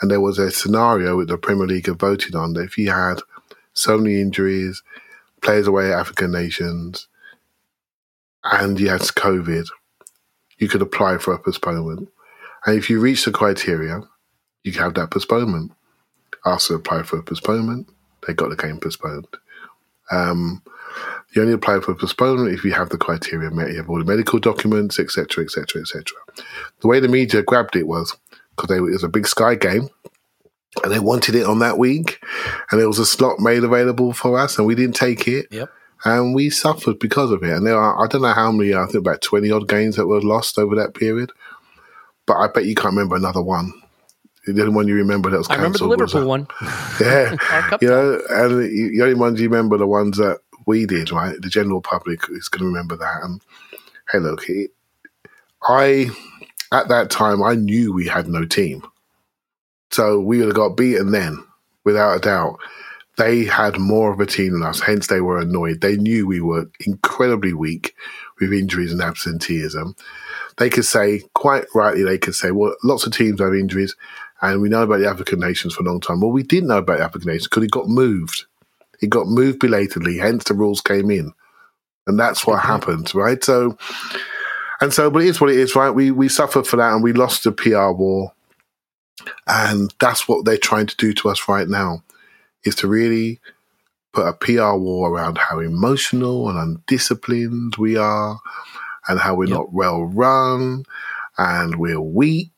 and there was a scenario that the Premier League had voted on that if you had so many injuries, players away at African nations, and you had COVID, you could apply for a postponement. And if you reach the criteria, you can have that postponement. Arsenal applied for a postponement. They got the game postponed. Um, you only apply for a postponement if you have the criteria met. You have all the medical documents, etc., etc., etc. The way the media grabbed it was because it was a big Sky game, and they wanted it on that week, and there was a slot made available for us, and we didn't take it. Yep and we suffered because of it. And there are, I don't know how many, I think about 20 odd games that were lost over that period. But I bet you can't remember another one. The only one you remember that was I remember the Liverpool one. Yeah. you know, and the only ones you remember the ones that we did, right? The general public is going to remember that. And hey, look, it, I, at that time, I knew we had no team. So we would have got beaten then, without a doubt they had more of a team than us, hence they were annoyed. They knew we were incredibly weak with injuries and absenteeism. They could say, quite rightly, they could say, well, lots of teams have injuries, and we know about the African nations for a long time. Well, we didn't know about the African nations because it got moved. It got moved belatedly, hence the rules came in. And that's what happened, right? So, and so, but it is what it is, right? We, we suffered for that and we lost the PR war. And that's what they're trying to do to us right now is to really put a PR war around how emotional and undisciplined we are and how we're yep. not well run and we're weak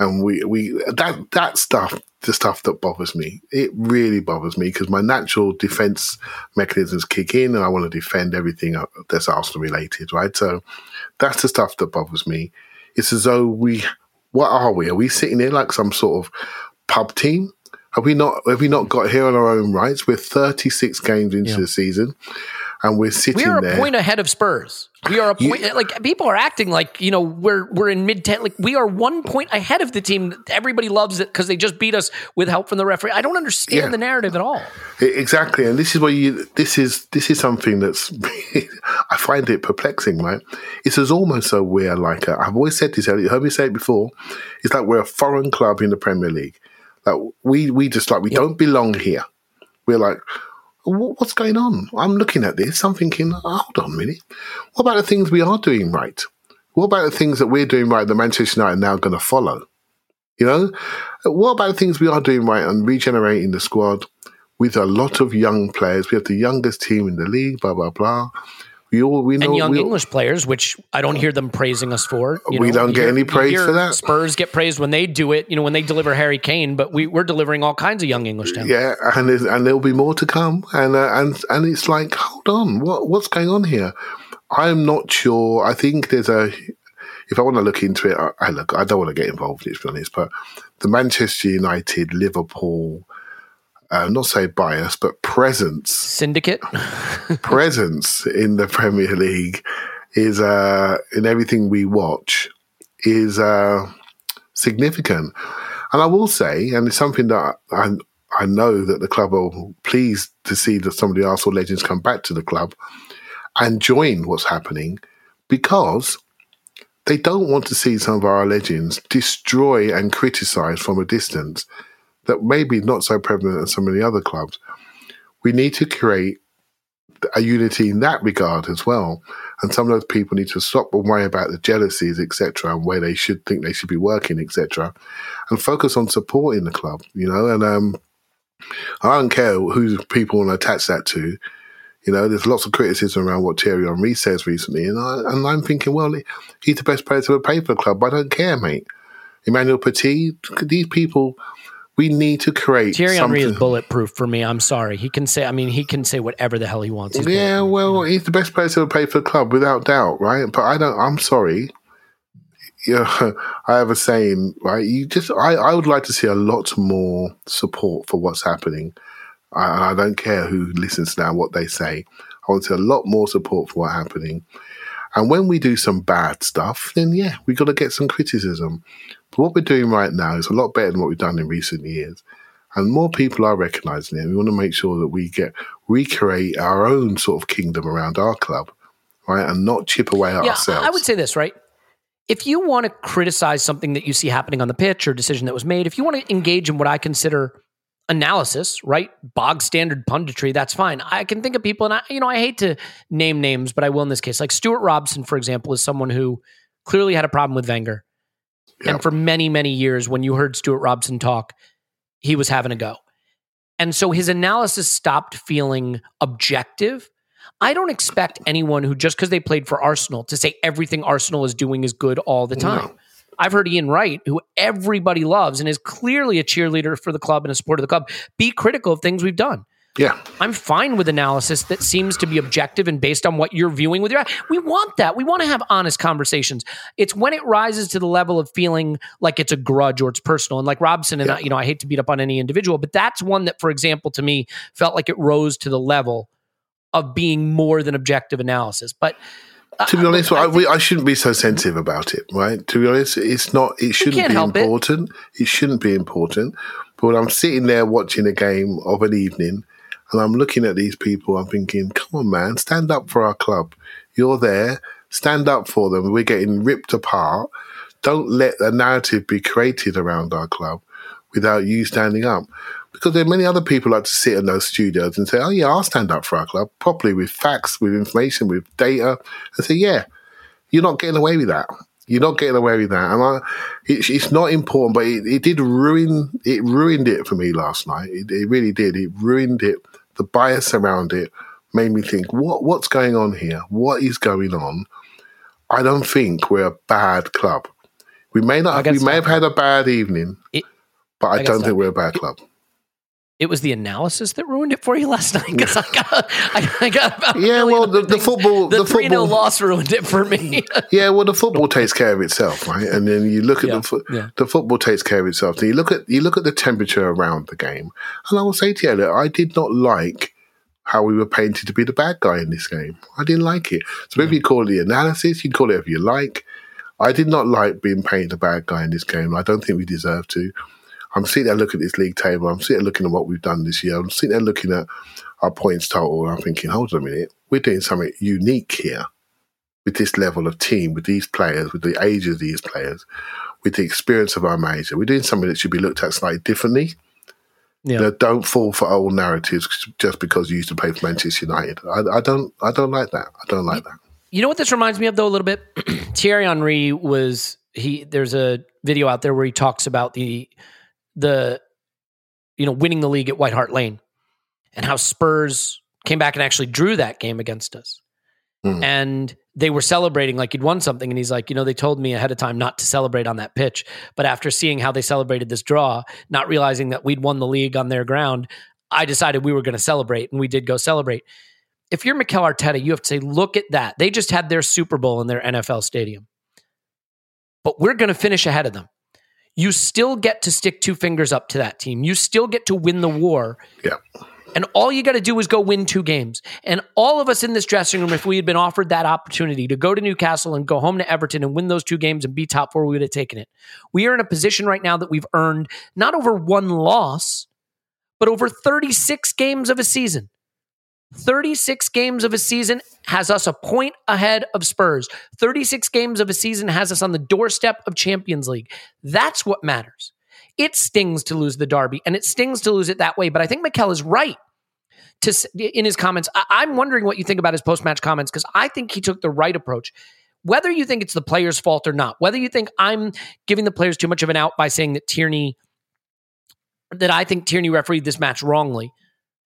and we we that that stuff the stuff that bothers me. It really bothers me because my natural defense mechanisms kick in, and I want to defend everything that's Arsenal related, right? So that's the stuff that bothers me. It's as though we, what are we? Are we sitting here like some sort of pub team? Have we not? Have we not got here on our own rights? We're 36 games into Yeah. the season, and we're sitting We are there. a point ahead of Spurs. We are a point. like people are acting like you know we're we're in mid ten. Like we are one point ahead of the team. Everybody loves it because they just beat us with help from the referee. I don't understand Yeah. the narrative at all. Exactly, and this is what you. This is this is something that's. I find it perplexing, right? It's as almost so we're like a, I've always said this. You heard me say it before. It's like we're a foreign club in the Premier League. Like we we just like we don't belong here. We're like, "Wha- what's going on? I'm looking at this. I'm thinking, hold on a minute. What about the things we are doing right? What about the things that we're doing right that Manchester United are now going to follow? You know, what about the things we are doing right and regenerating the squad with a lot of young players? We have the youngest team in the league. Blah blah blah. We all we know And young English players, which I don't hear them praising us for. you We know. don't get hear- any praise for that. Spurs get praised when they do it. You know when they deliver Harry Kane, but we, we're delivering all kinds of young English talent. Yeah, and and there'll be more to come, and uh, and and it's like, hold on, what what's going on here? I'm not sure. I think there's a. If I want to look into it, I, I look. I don't want to get involved, in it, to be honest. But the Manchester United, Liverpool, uh, not say bias, but presence Syndicate. presence in the Premier League is uh, in everything we watch is uh, significant. And I will say, and it's something that I, I know that the club are pleased to see that some of the Arsenal legends come back to the club and join what's happening because they don't want to see some of our legends destroy and criticize from a distance that maybe not so prevalent as some of the other clubs. We need to create a unity in that regard as well. And some of those people need to stop and worry about the jealousies, etc., and where they should think they should be working, etc., and focus on supporting the club. You know, and um, I don't care who people want to attach that to. You know, there's lots of criticism around what Thierry Henry says recently, and I and I'm thinking, well, he's the best player to ever play for the club. I don't care, mate. Emmanuel Petit, these people, we need to create. Thierry Henry is bulletproof for me. I'm sorry. He can say. I mean, he can say whatever the hell he wants. He's Yeah, well, he's the best player to ever play for the club, without doubt, right? But I don't. I'm sorry. Yeah, I have a saying, right? You just, I, I would like to see a lot more support for what's happening. I, I don't care who listens now, what they say. I want to see a lot more support for what's happening. And when we do some bad stuff, then yeah, we got to get some criticism. But what we're doing right now is a lot better than what we've done in recent years. And more people are recognizing it. We want to make sure that we get recreate our own sort of kingdom around our club, right? And not chip away at yeah, ourselves. I would say this, right? If you want to criticize something that you see happening on the pitch or decision that was made, if you want to engage in what I consider analysis, right? Bog standard punditry, that's fine. I can think of people, and I, you know, I hate to name names, but I will in this case. Like Stewart Robson, for example, is someone who clearly had a problem with Wenger. Yeah. And for many, many years, when you heard Stewart Robson talk, he was having a go. And so his analysis stopped feeling objective. I don't expect anyone who just because they played for Arsenal to say everything Arsenal is doing is good all the time. No. I've heard Ian Wright, who everybody loves and is clearly a cheerleader for the club and a supporter of the club, be critical of things we've done. yeah, I'm fine with analysis that seems to be objective and based on what you're viewing with your eye. We want that. We want to have honest conversations. It's when it rises to the level of feeling like it's a grudge or it's personal. And like Robson and I, you know, I hate to beat up on any individual, but that's one that, for example, to me felt like it rose to the level of being more than objective analysis. But to be honest, I I, we, I shouldn't be so sensitive about it, right? To be honest, it's not. It shouldn't be help it. important. It. shouldn't be important. But when I'm sitting there watching a game of an evening, and I'm looking at these people, I'm thinking, "Come on, man, stand up for our club. You're there. Stand up for them. We're getting ripped apart. Don't let a narrative be created around our club without you standing up." Because there are many other people like to sit in those studios and say, "Oh yeah, I'll stand up for our club properly with facts, with information, with data," and say, "Yeah, you're not getting away with that. You're not getting away with that." And I, it's, it's not important, but it, it did ruin it ruined it for me last night. It, it really did. It ruined it. The bias around it made me think, "What what's going on here? What is going on?" I don't think we're a bad club. We may not. Have, we may have had a bad evening, It- but I, I don't think we're a bad club. It was the analysis that ruined it for you last night because I got, I, I got about Yeah, well, the- the football- the the three 0 football- loss ruined it for me. Yeah, well, the football takes care of itself, right? And then you look at Yeah, the fo- yeah. the football takes care of itself. Then you look at you look at the temperature around the game, and I will say to you, look, I did not like how we were painted to be the bad guy in this game. I didn't like it. So maybe you call it the analysis, you can call it whatever you like. I did not like being painted the bad guy in this game. I don't think we deserve to. I'm sitting there looking at this league table. I'm sitting there looking at what we've done this year. I'm sitting there looking at our points total. I'm thinking, hold on a minute, we're doing something unique here with this level of team, with these players, with the age of these players, with the experience of our manager. We're doing something that should be looked at slightly differently. Yeah. You know, don't fall for old narratives just because you used to play for Manchester United. I, I don't. I don't like that. I don't like that. You know what this reminds me of though a little bit? Thierry Henry was he there's a video out there where he talks about the the you know winning the league at White Hart Lane and how Spurs came back and actually drew that game against us. Hmm. And they were celebrating like he'd won something and he's like, you know, they told me ahead of time not to celebrate on that pitch, but after seeing how they celebrated this draw, not realizing that we'd won the league on their ground, I decided we were going to celebrate and we did go celebrate if you're Mikel Arteta, you have to say, look at that. They just had their Super Bowl in their NFL stadium. But we're going to finish ahead of them. You still get to stick two fingers up to that team. You still get to win the war. Yeah. And all you got to do is go win two games. And all of us in this dressing room, if we had been offered that opportunity to go to Newcastle and go home to Everton and win those two games and be top four, we would have taken it. We are in a position right now that we've earned not over one loss, but over 36 games of a season. 36 games of a season has us a point ahead of Spurs. 36 games of a season has us on the doorstep of Champions League. That's what matters. It stings to lose the derby, and it stings to lose it that way. But I think Mikel is right to in his comments. I, I'm wondering what you think about his post match comments because I think he took the right approach. Whether you think it's the player's fault or not, whether you think I'm giving the players too much of an out by saying that Tierney, that I think Tierney refereed this match wrongly.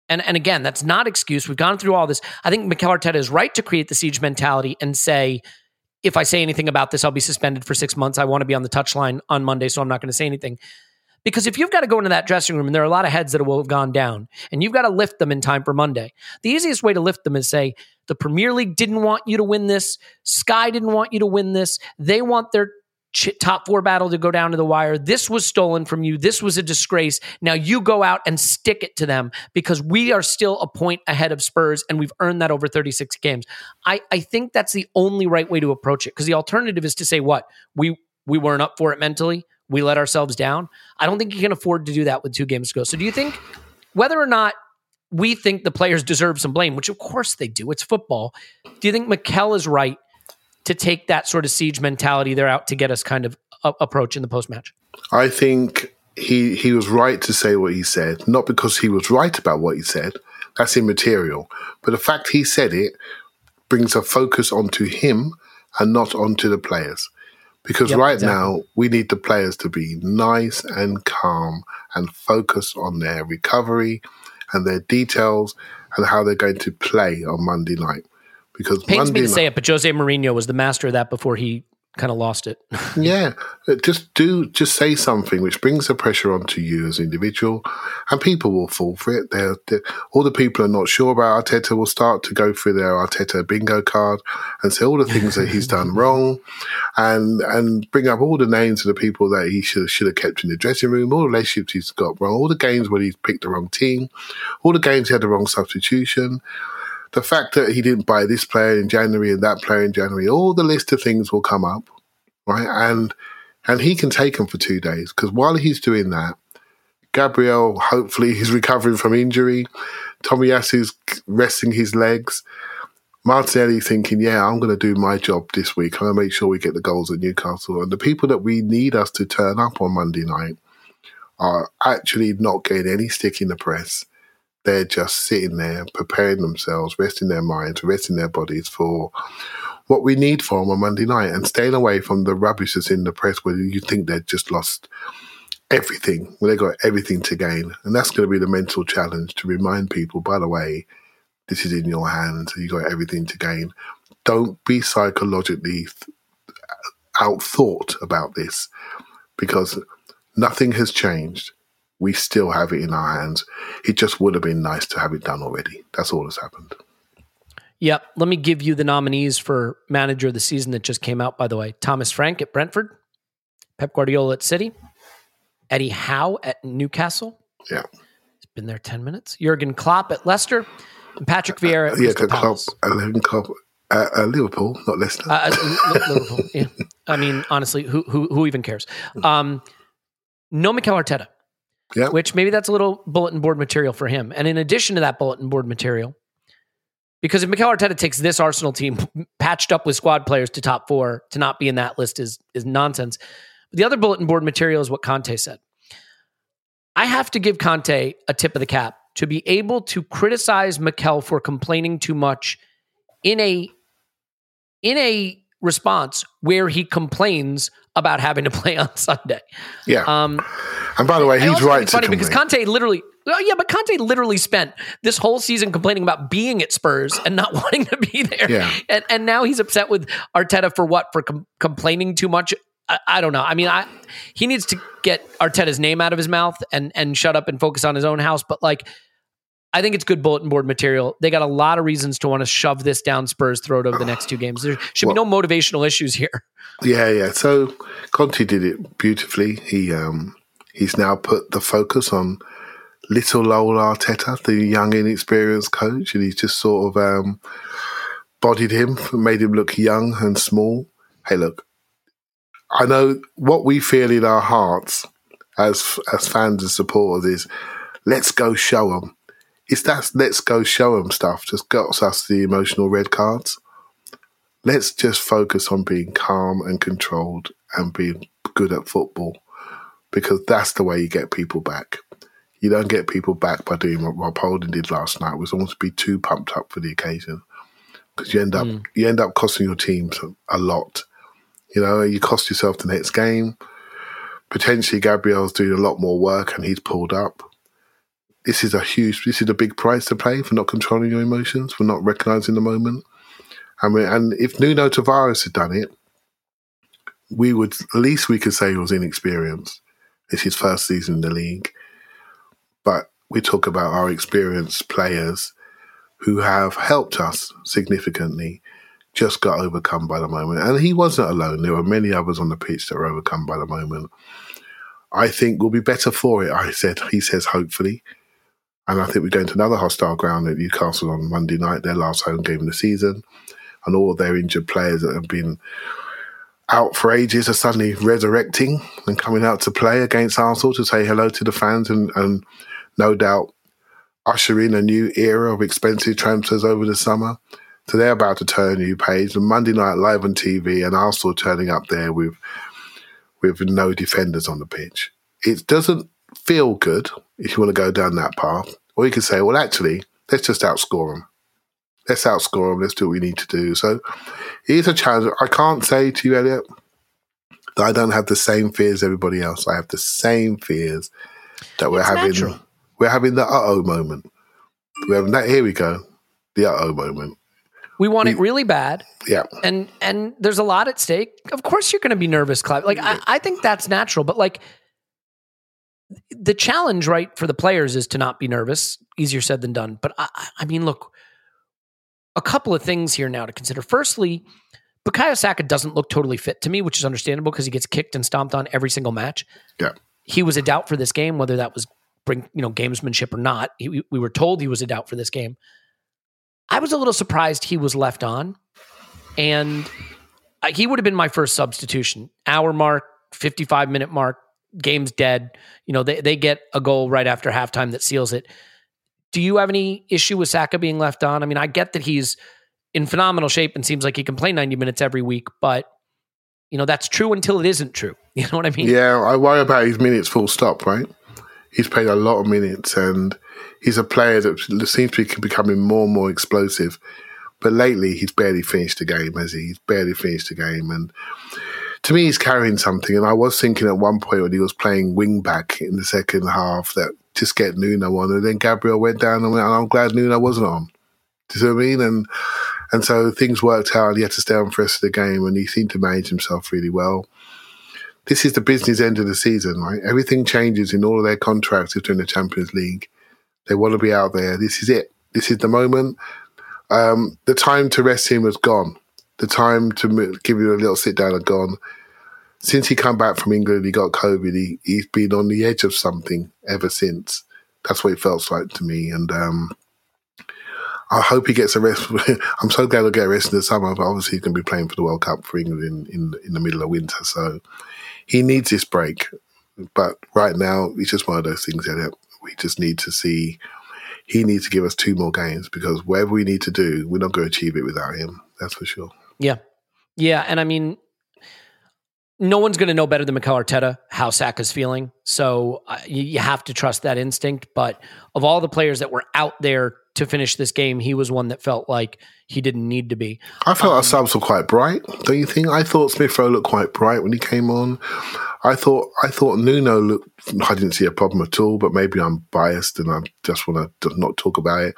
And and again, that's not excuse. We've gone through all this. I think Mikel Arteta is right to create the siege mentality and say, if I say anything about this, I'll be suspended for six months. I want to be on the touchline on Monday, so I'm not going to say anything. Because if you've got to go into that dressing room and there are a lot of heads that will have gone down, and you've got to lift them in time for Monday, the easiest way to lift them is say, the Premier League didn't want you to win this. Sky didn't want you to win this. They want their top four battle to go down to the wire. This was stolen from you. This was a disgrace. Now you go out and stick it to them because we are still a point ahead of Spurs and we've earned that over 36 games. I, I think that's the only right way to approach it because the alternative is to say what? We we weren't up for it mentally. We let ourselves down. I don't think you can afford to do that with two games to go. So do you think whether or not we think the players deserve some blame, which of course they do, it's football. Do you think Mikel is right to take that sort of siege mentality they're out to get us kind of a- approach in the post match? I think he he was right to say what he said, not because he was right about what he said. That's immaterial. But the fact he said it brings a focus onto him and not onto the players. Because Yep, right exactly. now we need the players to be nice and calm and focus on their recovery and their details and how they're going to play on Monday night. Because it Pains Monday me to night, say it, but Jose Mourinho was the master of that before he kind of lost it. Yeah, just do just say something which brings the pressure onto you as an individual, and people will fall for it. They're, they're- all the people are not sure about Arteta will start to go through their Arteta bingo card and say all the things that he's done wrong, and and bring up all the names of the people that he should should have kept in the dressing room, all the relationships he's got wrong, all the games where he's picked the wrong team, all the games he had the wrong substitution. The fact that he didn't buy this player in January and that player in January, all the list of things will come up right? And and he can take them for two days because while he's doing that, Gabriel hopefully he's recovering from injury. Tomiyasu's resting his legs. Martinelli thinking, yeah, I'm going to do my job this week. I'm going to make sure we get the goals at Newcastle. And the people that we need us to turn up on Monday night are actually not getting any stick in the press. They're just sitting there, preparing themselves, resting their minds, resting their bodies for what we need for on Monday night and staying away from the rubbish that's in the press where you think they've just lost everything, where they've got everything to gain. And that's going to be the mental challenge to remind people, by the way, this is in your hands. You've got everything to gain. Don't be psychologically uh, outthought about this because nothing has changed. We still have it in our hands. It just would have been nice to have it done already. That's all that's happened. Yep. Let me give you the nominees for manager of the season that just came out, by the way. Thomas Frank at Brentford, Pep Guardiola at City, Eddie Howe at Newcastle. Yeah. It's been there 10 minutes. Jurgen Klopp at Leicester, and Patrick Vieira at yeah, Crystal Klopp, uh, Klopp, uh, uh, Liverpool, not Leicester. Uh, uh, Liverpool. Yeah. I mean, honestly, who, who, who even cares? Um, no Mikel Arteta, yeah. which maybe that's a little bulletin board material for him. And in addition to that bulletin board material, because if Mikel Arteta takes this Arsenal team patched up with squad players to top four, to not be in that list is is nonsense. The other bulletin board material is what Conte said. I have to give Conte a tip of the cap to be able to criticize Mikel for complaining too much in a in a response where he complains about having to play on Sunday. yeah. Um, and by the way, he's right funny because. Conte literally, oh yeah, but Conte literally spent this whole season complaining about being at Spurs and not wanting to be there. Yeah. And, and now he's upset with Arteta for what? For com- complaining too much? I, I don't know. I mean, I he needs to get Arteta's name out of his mouth and and shut up and focus on his own house. But like, I think it's good bulletin board material. They got a lot of reasons to want to shove this down Spurs' throat over the next two games. There should be no motivational issues here. Yeah, yeah. So Conte did it beautifully. He um he's now put the focus on little Lowell Arteta, the young inexperienced coach, and he's just sort of um bodied him, made him look young and small. Hey, look, I know what we feel in our hearts as as fans and supporters is let's go show them. It's that let's go show them stuff just got us the emotional red cards let's just focus on being calm and controlled and being good at football because that's the way you get people back. You don't get people back by doing what Rob Holding did last night, was almost be too pumped up for the occasion because you end up hmm. you end up costing your teams a lot. You know, you cost yourself the next game. Potentially, Gabriel's doing a lot more work and he's pulled up. This is a huge, this is a big price to pay for not controlling your emotions, for not recognizing the moment. Mean, and if Nuno Tavares had done it, we would at least we could say he was inexperienced. It's his first season in the league, but we talk about our experienced players who have helped us significantly. Just got overcome by the moment, and he wasn't alone. There were many others on the pitch that were overcome by the moment. I think we'll be better for it. I said. He says hopefully. And I think we're going to another hostile ground at Newcastle on Monday night, their last home game of the season and all their injured players that have been out for ages are suddenly resurrecting and coming out to play against Arsenal to say hello to the fans and, and no doubt usher in a new era of expensive transfers over the summer. So they're about to turn a new page. And Monday night live on TV and Arsenal turning up there with with no defenders on the pitch. It doesn't feel good if you want to go down that path. Or you could say, well, actually, let's just outscore them let's outscore them. Let's do what we need to do. So it is a challenge. I can't say to you, Elliot, that I don't have the same fears as everybody else. I have the same fears that we're It's having. natural. We're having the uh oh moment. We're having that. Here we go. The uh oh moment. We want it really bad. Yeah. and and there's a lot at stake. Of course, you're going to be nervous, Clive. Like I, I think that's natural, but like the challenge, right, for the players is to not be nervous. Easier said than done. But I, I- mean, look, a couple of things here now to consider. Firstly, Bukayo Saka doesn't look totally fit to me, which is understandable because he gets kicked and stomped on every single match. Yeah. He was a doubt for this game, whether that was bring you know gamesmanship or not. He, we- we were told he was a doubt for this game. I was a little surprised he was left on, and uh, he would have been my first substitution. Hour mark, fifty-five minute mark, game's dead. You know they they get a goal right after halftime that seals it. Do you have any issue with Saka being left on? I mean, I get that he's in phenomenal shape and seems like he can play ninety minutes every week, but you know that's true until it isn't true. You know what I mean? Yeah, I worry about his minutes full stop, right? He's played a lot of minutes and he's a player that seems to be becoming more and more explosive. But lately, he's barely finished a game, has he? He's barely finished a game. And to me, he's carrying something. And I was thinking at one point when he was playing wing back in the second half that just get Nuno on. And then Gabriel went down and went, I'm glad Nuno wasn't on. Do you see what I mean? And And so things worked out. He had to stay on for the rest of the game, and he seemed to manage himself really well. This is the business end of the season, right? Everything changes in all of their contracts if they're in the Champions League. They want to be out there. This is it. This is the moment. Um, the time to rest him has gone. The time to give you a little sit down had gone. Since he come back from England, he got COVID. He, he's been on the edge of something ever since. That's what it felt like to me. And um, I hope he gets a rest. I'm so glad he'll get a rest in the summer, but obviously he's going to be playing for the World Cup for England in, in, in the middle of winter. So he needs this break. But right now, it's just one of those things that we just need to see. He needs to give us two more games because whatever we need to do, we're not going to achieve it without him. That's for sure. Yeah. Yeah. And I mean, no one's going to know better than Mikel Arteta how Saka's feeling. So uh, you, you have to trust that instinct. But of all the players that were out there to finish this game, he was one that felt like he didn't need to be. I felt our subs were quite bright, don't you think? I thought Smith Rowe looked quite bright when he came on. I thought I thought Nuno looked. I didn't see a problem at all, but maybe I'm biased and I just want to not talk about it.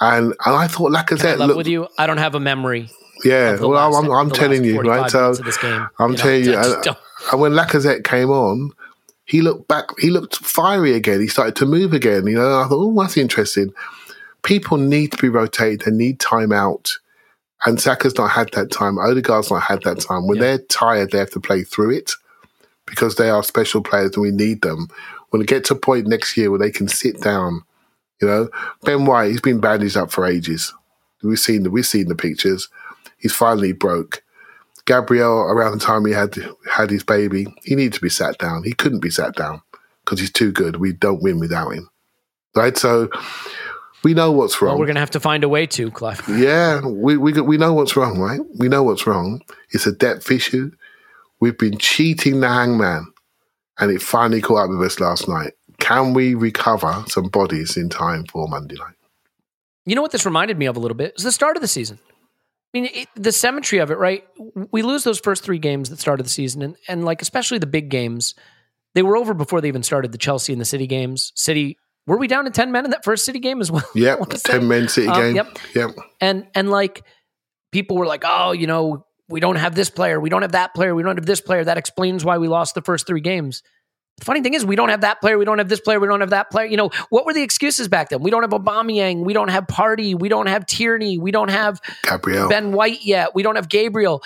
And and I thought Lacazette Love looked. with you, I don't have a memory. Yeah, well, last- I'm, I'm telling you, right? So this game. I'm You know, telling you, I just and, and when Lacazette came on, he looked back. He looked fiery again. He started to move again. You know, I thought, oh, that's interesting. People need to be rotated. They need time out. And Saka's not had that time. Odegaard's not had that time. When Yeah. they're tired, they have to play through it because they are special players and we need them. When they get to a point next year where they can sit down, you know, Ben White, he's been bandaged up for ages. We've seen the we've seen the pictures. He's finally broke. Gabriel, around the time he had had his baby, he needed to be sat down. He couldn't be sat down because he's too good. We don't win without him, right? So we know what's wrong. well, we're going to have to find a way to, Clive. Yeah, we, we we know what's wrong, right? We know what's wrong. It's a depth issue. We've been cheating the hangman, and it finally caught up with us last night. Can we recover some bodies in time for Monday night? You know what this reminded me of a little bit? It's the start of the season. I mean, it, the symmetry of it, right? We lose those first three games that started the season, and, and like especially the big games, they were over before they even started the Chelsea and the City games. City, were we down to ten men in that first City game as well? I Yep, wanna say? ten men City Um, game. Yep, Yep. and and like people were like, oh, you know, we don't have this player, we don't have that player, we don't have this player. That explains why we lost the first three games. The funny thing is, we don't have that player, we don't have this player, we don't have that player. You know, what were the excuses back then? We don't have Aubameyang, we don't have Partey, we don't have Tierney, we don't have Gabriel. Ben White yet, we don't have Gabriel.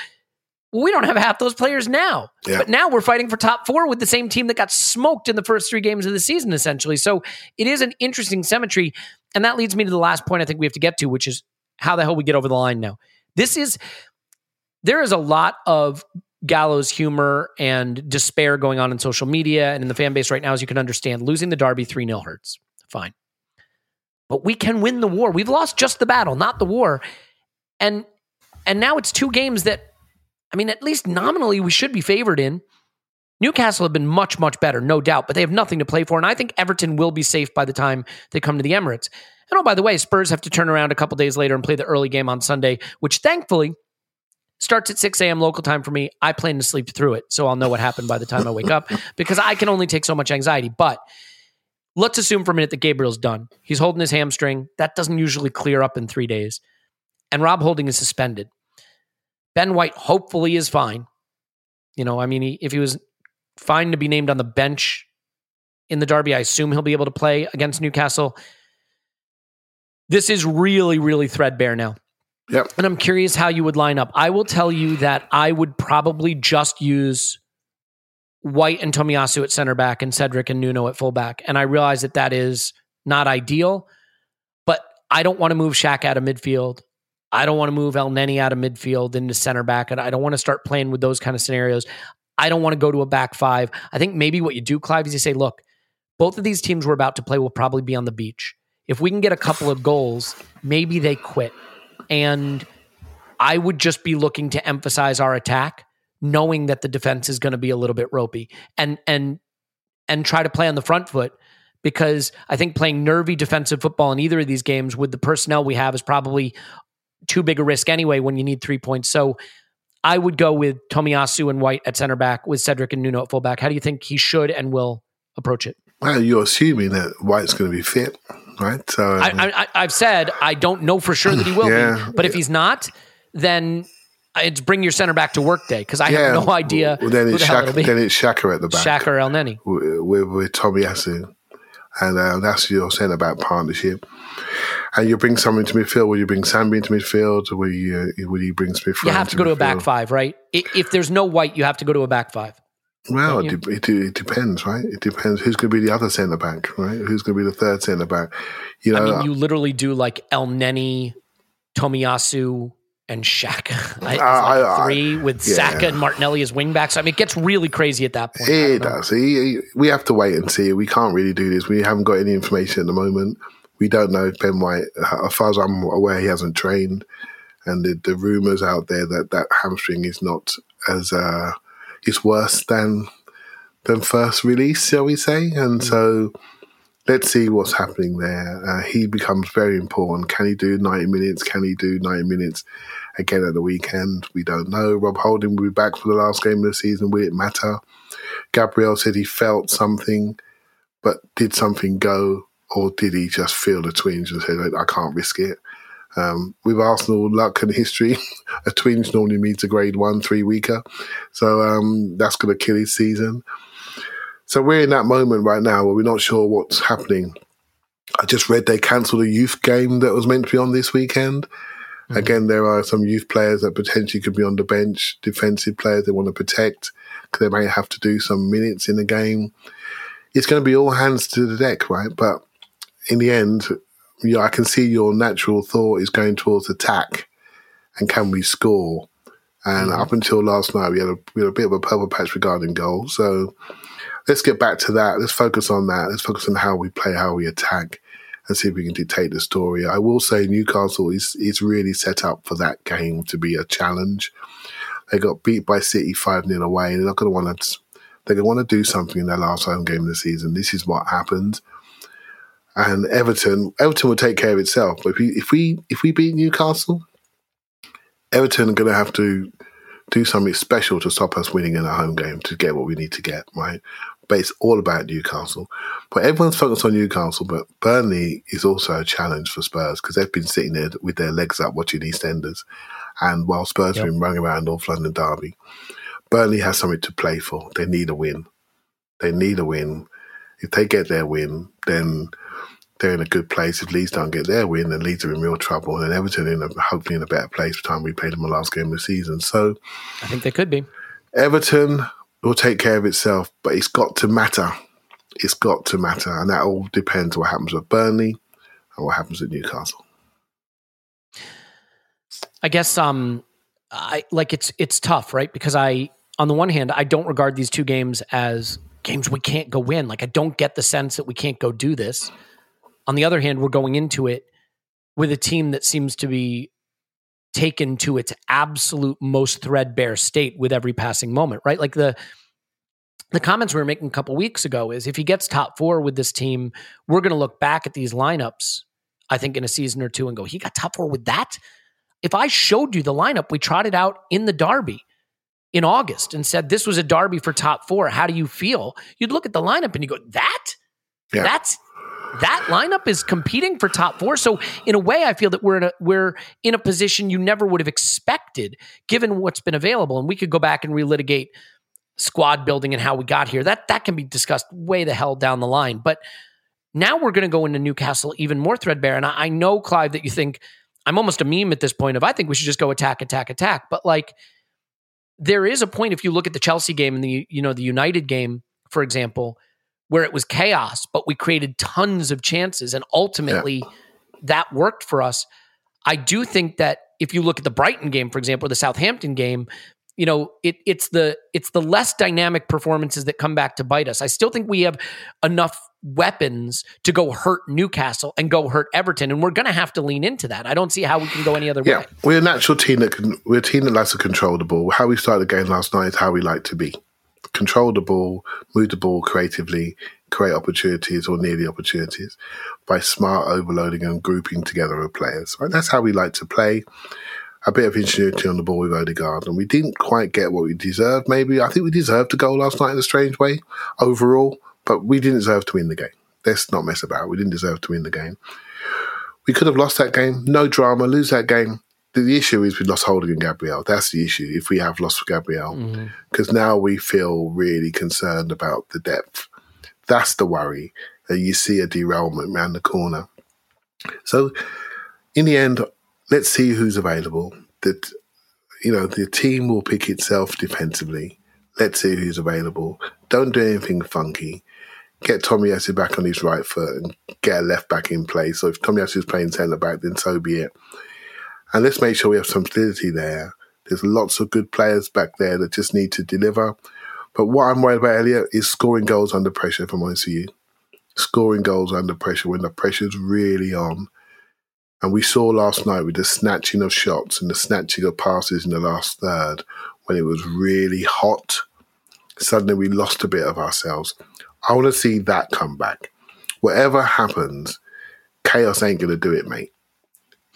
We don't have half those players now. Yeah. But now we're fighting for top four with the same team that got smoked in the first three games of the season, essentially. So it is an interesting symmetry. And that leads me to the last point I think we have to get to, which is how the hell we get over the line now. This is, there is a lot of gallows humor and despair going on in social media and in the fan base right now, as you can understand. Losing the Derby 3 0 hurts. Fine. But we can win the war. We've lost just the battle, not the war. And and now it's two games that I mean, at least nominally we should be favored in. Newcastle have been much, much better, no doubt, but they have nothing to play for. And I think Everton will be safe by the time they come to the Emirates. And oh, by the way, Spurs have to turn around a couple days later and play the early game on Sunday, which thankfully starts at 6 a.m. local time for me. I plan to sleep through it, so I'll know what happened by the time I wake up because I can only take so much anxiety. But let's assume for a minute that Gabriel's done. He's holding his hamstring. That doesn't usually clear up in three days. And Rob Holding is suspended. Ben White hopefully is fine. You know, I mean, he, if he was fine to be named on the bench in the Derby, I assume he'll be able to play against Newcastle. This is really, really threadbare now. Yep. And I'm curious how you would line up. I will tell you that I would probably just use White and Tomiyasu at center back and Cedric and Nuno at fullback. And I realize that that is not ideal, but I don't want to move Shaq out of midfield. I don't want to move Elneny out of midfield into center back. And I don't want to start playing with those kind of scenarios. I don't want to go to a back five. I think maybe what you do, Clive, is you say, look, both of these teams we're about to play will probably be on the beach. If we can get a couple of goals, maybe they quit. And I would just be looking to emphasize our attack, knowing that the defense is going to be a little bit ropey and and and try to play on the front foot because I think playing nervy defensive football in either of these games with the personnel we have is probably too big a risk anyway when you need three points. So I would go with Tomiyasu and White at center back with Cedric and Nuno at fullback. How do you think he should and will approach it? Well, you're assuming that White's going to be fit. Right? So um, I, I, I've said I don't know for sure that he will Yeah. be, but if he's not, then it's bring your center back to work day because I yeah, have no idea Well, then who it's Xhaka, then it's Xhaka at the back. Shaq or Elneny. with, with, with Tomiyasu. And uh, that's your centre back partnership. And you bring someone to midfield. Will you bring Sambi into midfield? Will you, will you bring Smith You have to go to a back five, right? If there's no white, you have to go to a back five. Well, it, de- it, de- it depends, right? It depends who's going to be the other centre back, right? Who's going to be the third centre back? You know, I mean, you literally do like Elneny, Tomiyasu, and Xhaka. Like I- I- three with yeah. Saka and Martinelli as wingbacks. I mean, it gets really crazy at that point. It does. He- he- we have to wait and see. We can't really do this. We haven't got any information at the moment. We don't know if Ben White, as far as I'm aware, he hasn't trained. And the, the rumours out there that that hamstring is not as, uh, it's worse than than first release, shall we say. And so let's see what's happening there. Uh, he becomes very important. Can he do 90 minutes? Can he do 90 minutes again at the weekend? We don't know. Rob Holding will be back for the last game of the season. Will it matter? Gabriel said he felt something, but did something go, or did he just feel the twinge and say, I can't risk it? Um, with Arsenal luck and history, a twinge normally means a grade one, three weeker. So um, that's going to kill his season. So we're in that moment right now where we're not sure what's happening. I just read they cancelled a youth game that was meant to be on this weekend. Again, there are some youth players that potentially could be on the bench, defensive players they want to protect because they may have to do some minutes in the game. It's going to be all hands to the deck, right? But in the end, yeah, I can see your natural thought is going towards attack and can we score? And mm. up until last night, we had a we had a bit of a purple patch regarding goals. So let's get back to that. Let's focus on that. Let's focus on how we play, how we attack, and see if we can dictate the story. I will say Newcastle is is really set up for that game to be a challenge. They got beat by City five 0 away. They're not going to want to. They're going to want to do something in their last home game of the season. This is what happened. And Everton, Everton will take care of itself. But if we if we if we beat Newcastle, Everton are going to have to do something special to stop us winning in a home game to get what we need to get, right? But it's all about Newcastle. But everyone's focused on Newcastle, but Burnley is also a challenge for Spurs because they've been sitting there with their legs up watching EastEnders. And while Spurs have been running around North London Derby, Burnley has something to play for. They need a win. They need a win. If they get their win, then they're in a good place. If Leeds don't get their win, then Leeds are in real trouble. And then Everton in a, hopefully in a better place by the time we play them the last game of the season. So I think they could be. Everton will take care of itself, but it's got to matter. It's got to matter. And that all depends what happens with Burnley and what happens at Newcastle. I guess um I like it's it's tough, right? Because I on the one hand, I don't regard these two games as games we can't go win. Like I don't get the sense that we can't go do this. On the other hand, we're going into it with a team that seems to be taken to its absolute most threadbare state with every passing moment, right? Like the the comments we were making a couple weeks ago is if he gets top four with this team, we're going to look back at these lineups, I think, in a season or two and go, he got top four with that? If I showed you the lineup we trotted out in the Derby in August and said this was a Derby for top four, how do you feel? You'd look at the lineup and you go, that? Yeah. That's that lineup is competing for top four. So in a way, I feel that we're in a we're in a position you never would have expected given what's been available. And we could go back and relitigate squad building and how we got here. That that can be discussed way the hell down the line. But now we're going to go into Newcastle even more threadbare. And I, I know, Clive, that you think I'm almost a meme at this point of I think we should just go attack, attack, attack. But like there is a point if you look at the Chelsea game and the you know the United game, for example, where it was chaos, but we created tons of chances, and ultimately that worked for us. I do think that if you look at the Brighton game, for example, or the Southampton game, you know, it, it's the it's the less dynamic performances that come back to bite us. I still think we have enough weapons to go hurt Newcastle and go hurt Everton, and we're going to have to lean into that. I don't see how we can go any other Yeah, way. we're a natural team that can. We're a team that likes to control the ball. How we started the game last night is how we like to be: control the ball, move the ball creatively, create opportunities or near the opportunities by smart overloading and grouping together of players. Right, that's how we like to play. A bit of ingenuity on the ball with Odegaard, and we didn't quite get what we deserved. Maybe I think we deserved a goal last night in a strange way overall, but we didn't deserve to win the game. Let's not mess about. We didn't deserve to win the game. We could have lost that game. No drama. Lose that game. The, the issue is we lost Holding and Gabriel. That's the issue. If we have lost Gabriel, mm. because now we feel really concerned about the depth. That's the worry. That you see a derailment around the corner. So, in the end, let's see who's available. That you know the team will pick itself defensively. Let's see who's available. Don't do anything funky. Get Tommy Tomiyasu back on his right foot and get a left back in place. So if Tomiyasu is playing centre back, then so be it. And let's make sure we have some stability there. There's lots of good players back there that just need to deliver. But what I'm worried about, Elliot, is scoring goals under pressure, if I'm honest with you. Scoring goals under pressure when the pressure's really on. And we saw last night with the snatching of shots and the snatching of passes in the last third when it was really hot. Suddenly we lost a bit of ourselves. I want to see that come back. Whatever happens, chaos ain't going to do it, mate.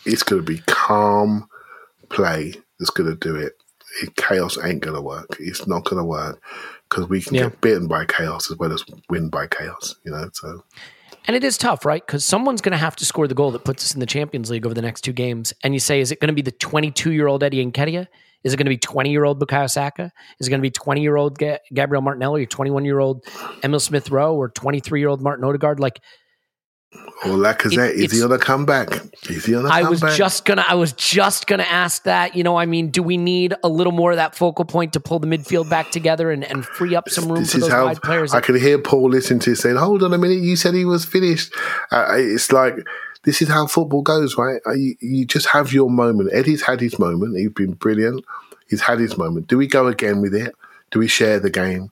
It's going to be calm play that's going to do it. it chaos ain't going to work. It's not going to work because we can Yeah. get bitten by chaos as well as win by chaos, you know? So, And it is tough, right? Because someone's going to have to score the goal that puts us in the Champions League over the next two games. And you say, is it going to be the 22 year old Eddie Nketiah? Is it going to be 20 year old Bukayo Saka? Is it going to be 20 year old Ga- Gabriel Martinelli or 21 year old Emil Smith Rowe or 23 year old Martin Odegaard? Like, or Lacazette, is he on a comeback? Is he on a I comeback? was just gonna I was just gonna ask that. You know, I mean, do we need a little more of that focal point to pull the midfield back together and, and free up some room this for those how wide players? I could hear Paul listening to it saying, "Hold on a minute, you said he was finished." Uh, it's like this is how football goes, right? You, you just have your moment. Eddie's had his moment. He's been brilliant. He's had his moment. Do we go again with it? Do we share the game?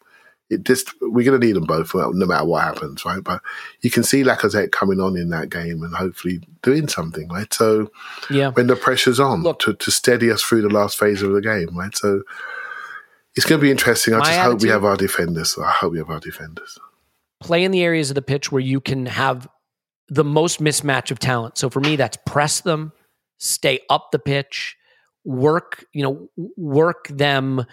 It just we're going to need them both, no matter what happens, right? But you can see Lacazette coming on in that game and hopefully doing something, right? So yeah. when the pressure's on Look- to, to steady us through the last phase of the game, right? So it's going to be interesting. I just hope we have our defenders. I hope we have our defenders. play in the areas of the pitch where you can have the most mismatch of talent. So for me, that's press them, stay up the pitch, work, you know, work them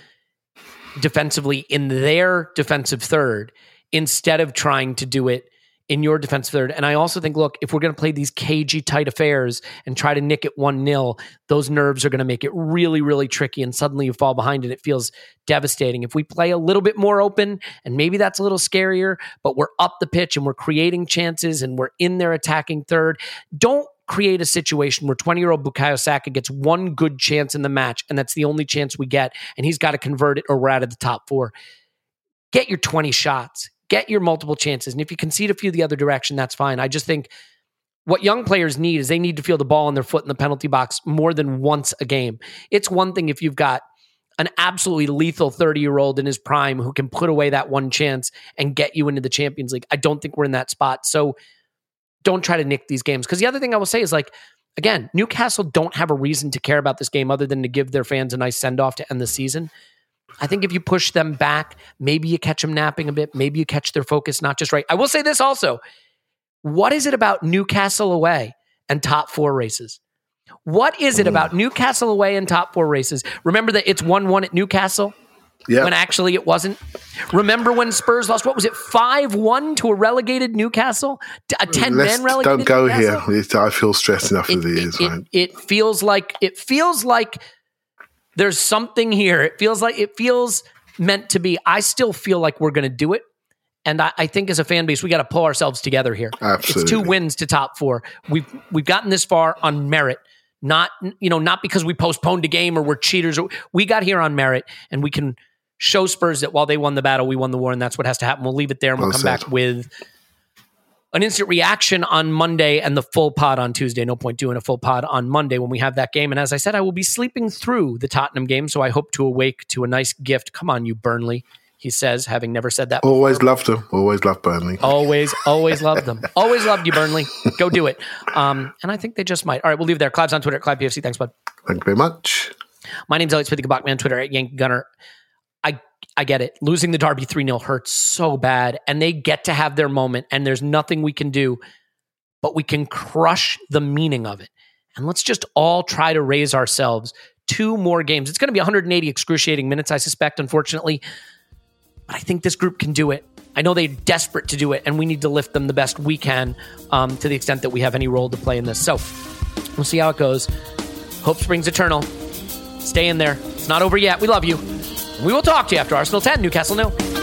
defensively in their defensive third instead of trying to do it in your defensive third. And I also think, look, if we're going to play these cagey tight affairs and try to nick it 1 0, those nerves are going to make it really, really tricky. And suddenly you fall behind and it feels devastating. If we play a little bit more open, and maybe that's a little scarier, but we're up the pitch and we're creating chances and we're in there attacking third, don't create a situation where 20 year old Bukayo Saka gets one good chance in the match and that's the only chance we get and he's got to convert it or we're out of the top four. Get your 20 shots, get your multiple chances. And if you concede a few the other direction, that's fine. I just think what young players need is they need to feel the ball in their foot in the penalty box more than once a game. It's one thing if you've got an absolutely lethal 30 year old in his prime who can put away that one chance and get you into the Champions League. I don't think we're in that spot. So don't try to nick these games. Because the other thing I will say is like, again, Newcastle don't have a reason to care about this game other than to give their fans a nice send off to end the season. I think if you push them back, maybe you catch them napping a bit, maybe you catch their focus not just right. I will say this also. What is it about Newcastle away and top four races? What is it about Newcastle away and top four races? Remember that it's 1 1 at Newcastle Yeah. when actually it wasn't? Remember when Spurs lost, what was it, 5 1 to a relegated Newcastle? A 10 Let's man relegated don't go Newcastle? here. I feel stressed enough as it it, is, it- right? it feels like it feels like there's something here. It feels like it feels meant to be. I still feel like we're going to do it, and I, I think as a fan base, we got to pull ourselves together here. It's two wins to top four. We've we've gotten this far on merit, not you know not because we postponed a game or we're cheaters. We got here on merit, and we can show Spurs that while they won the battle, we won the war, and that's what has to happen. We'll leave it there, and we'll Well come said. back with an instant reaction on Monday and the full pod on Tuesday. No point doing a full pod on Monday when we have that game. And as I said, I will be sleeping through the Tottenham game, so I hope to awake to a nice gift. Come on, you Burnley, he says, having never said that. before. Always loved them. Always loved Burnley. Always, always loved them. Always loved you, Burnley. Go do it. Um, and I think they just might. All right, we'll leave there. Clive's on Twitter at ClivePFC. Thanks, bud. Thank you very much. My name's Elliot Smith, the Bachman, Twitter at Yankee Gunner. I get it. Losing the Derby 3 0 hurts so bad, and they get to have their moment, and there's nothing we can do, but we can crush the meaning of it. And let's just all try to raise ourselves two more games. It's going to be 180 excruciating minutes, I suspect, unfortunately. But I think this group can do it. I know they're desperate to do it, and we need to lift them the best we can um, to the extent that we have any role to play in this. So we'll see how it goes. Hope springs eternal. Stay in there. It's not over yet. We love you. We will talk to you after Arsenal 10, Newcastle nil.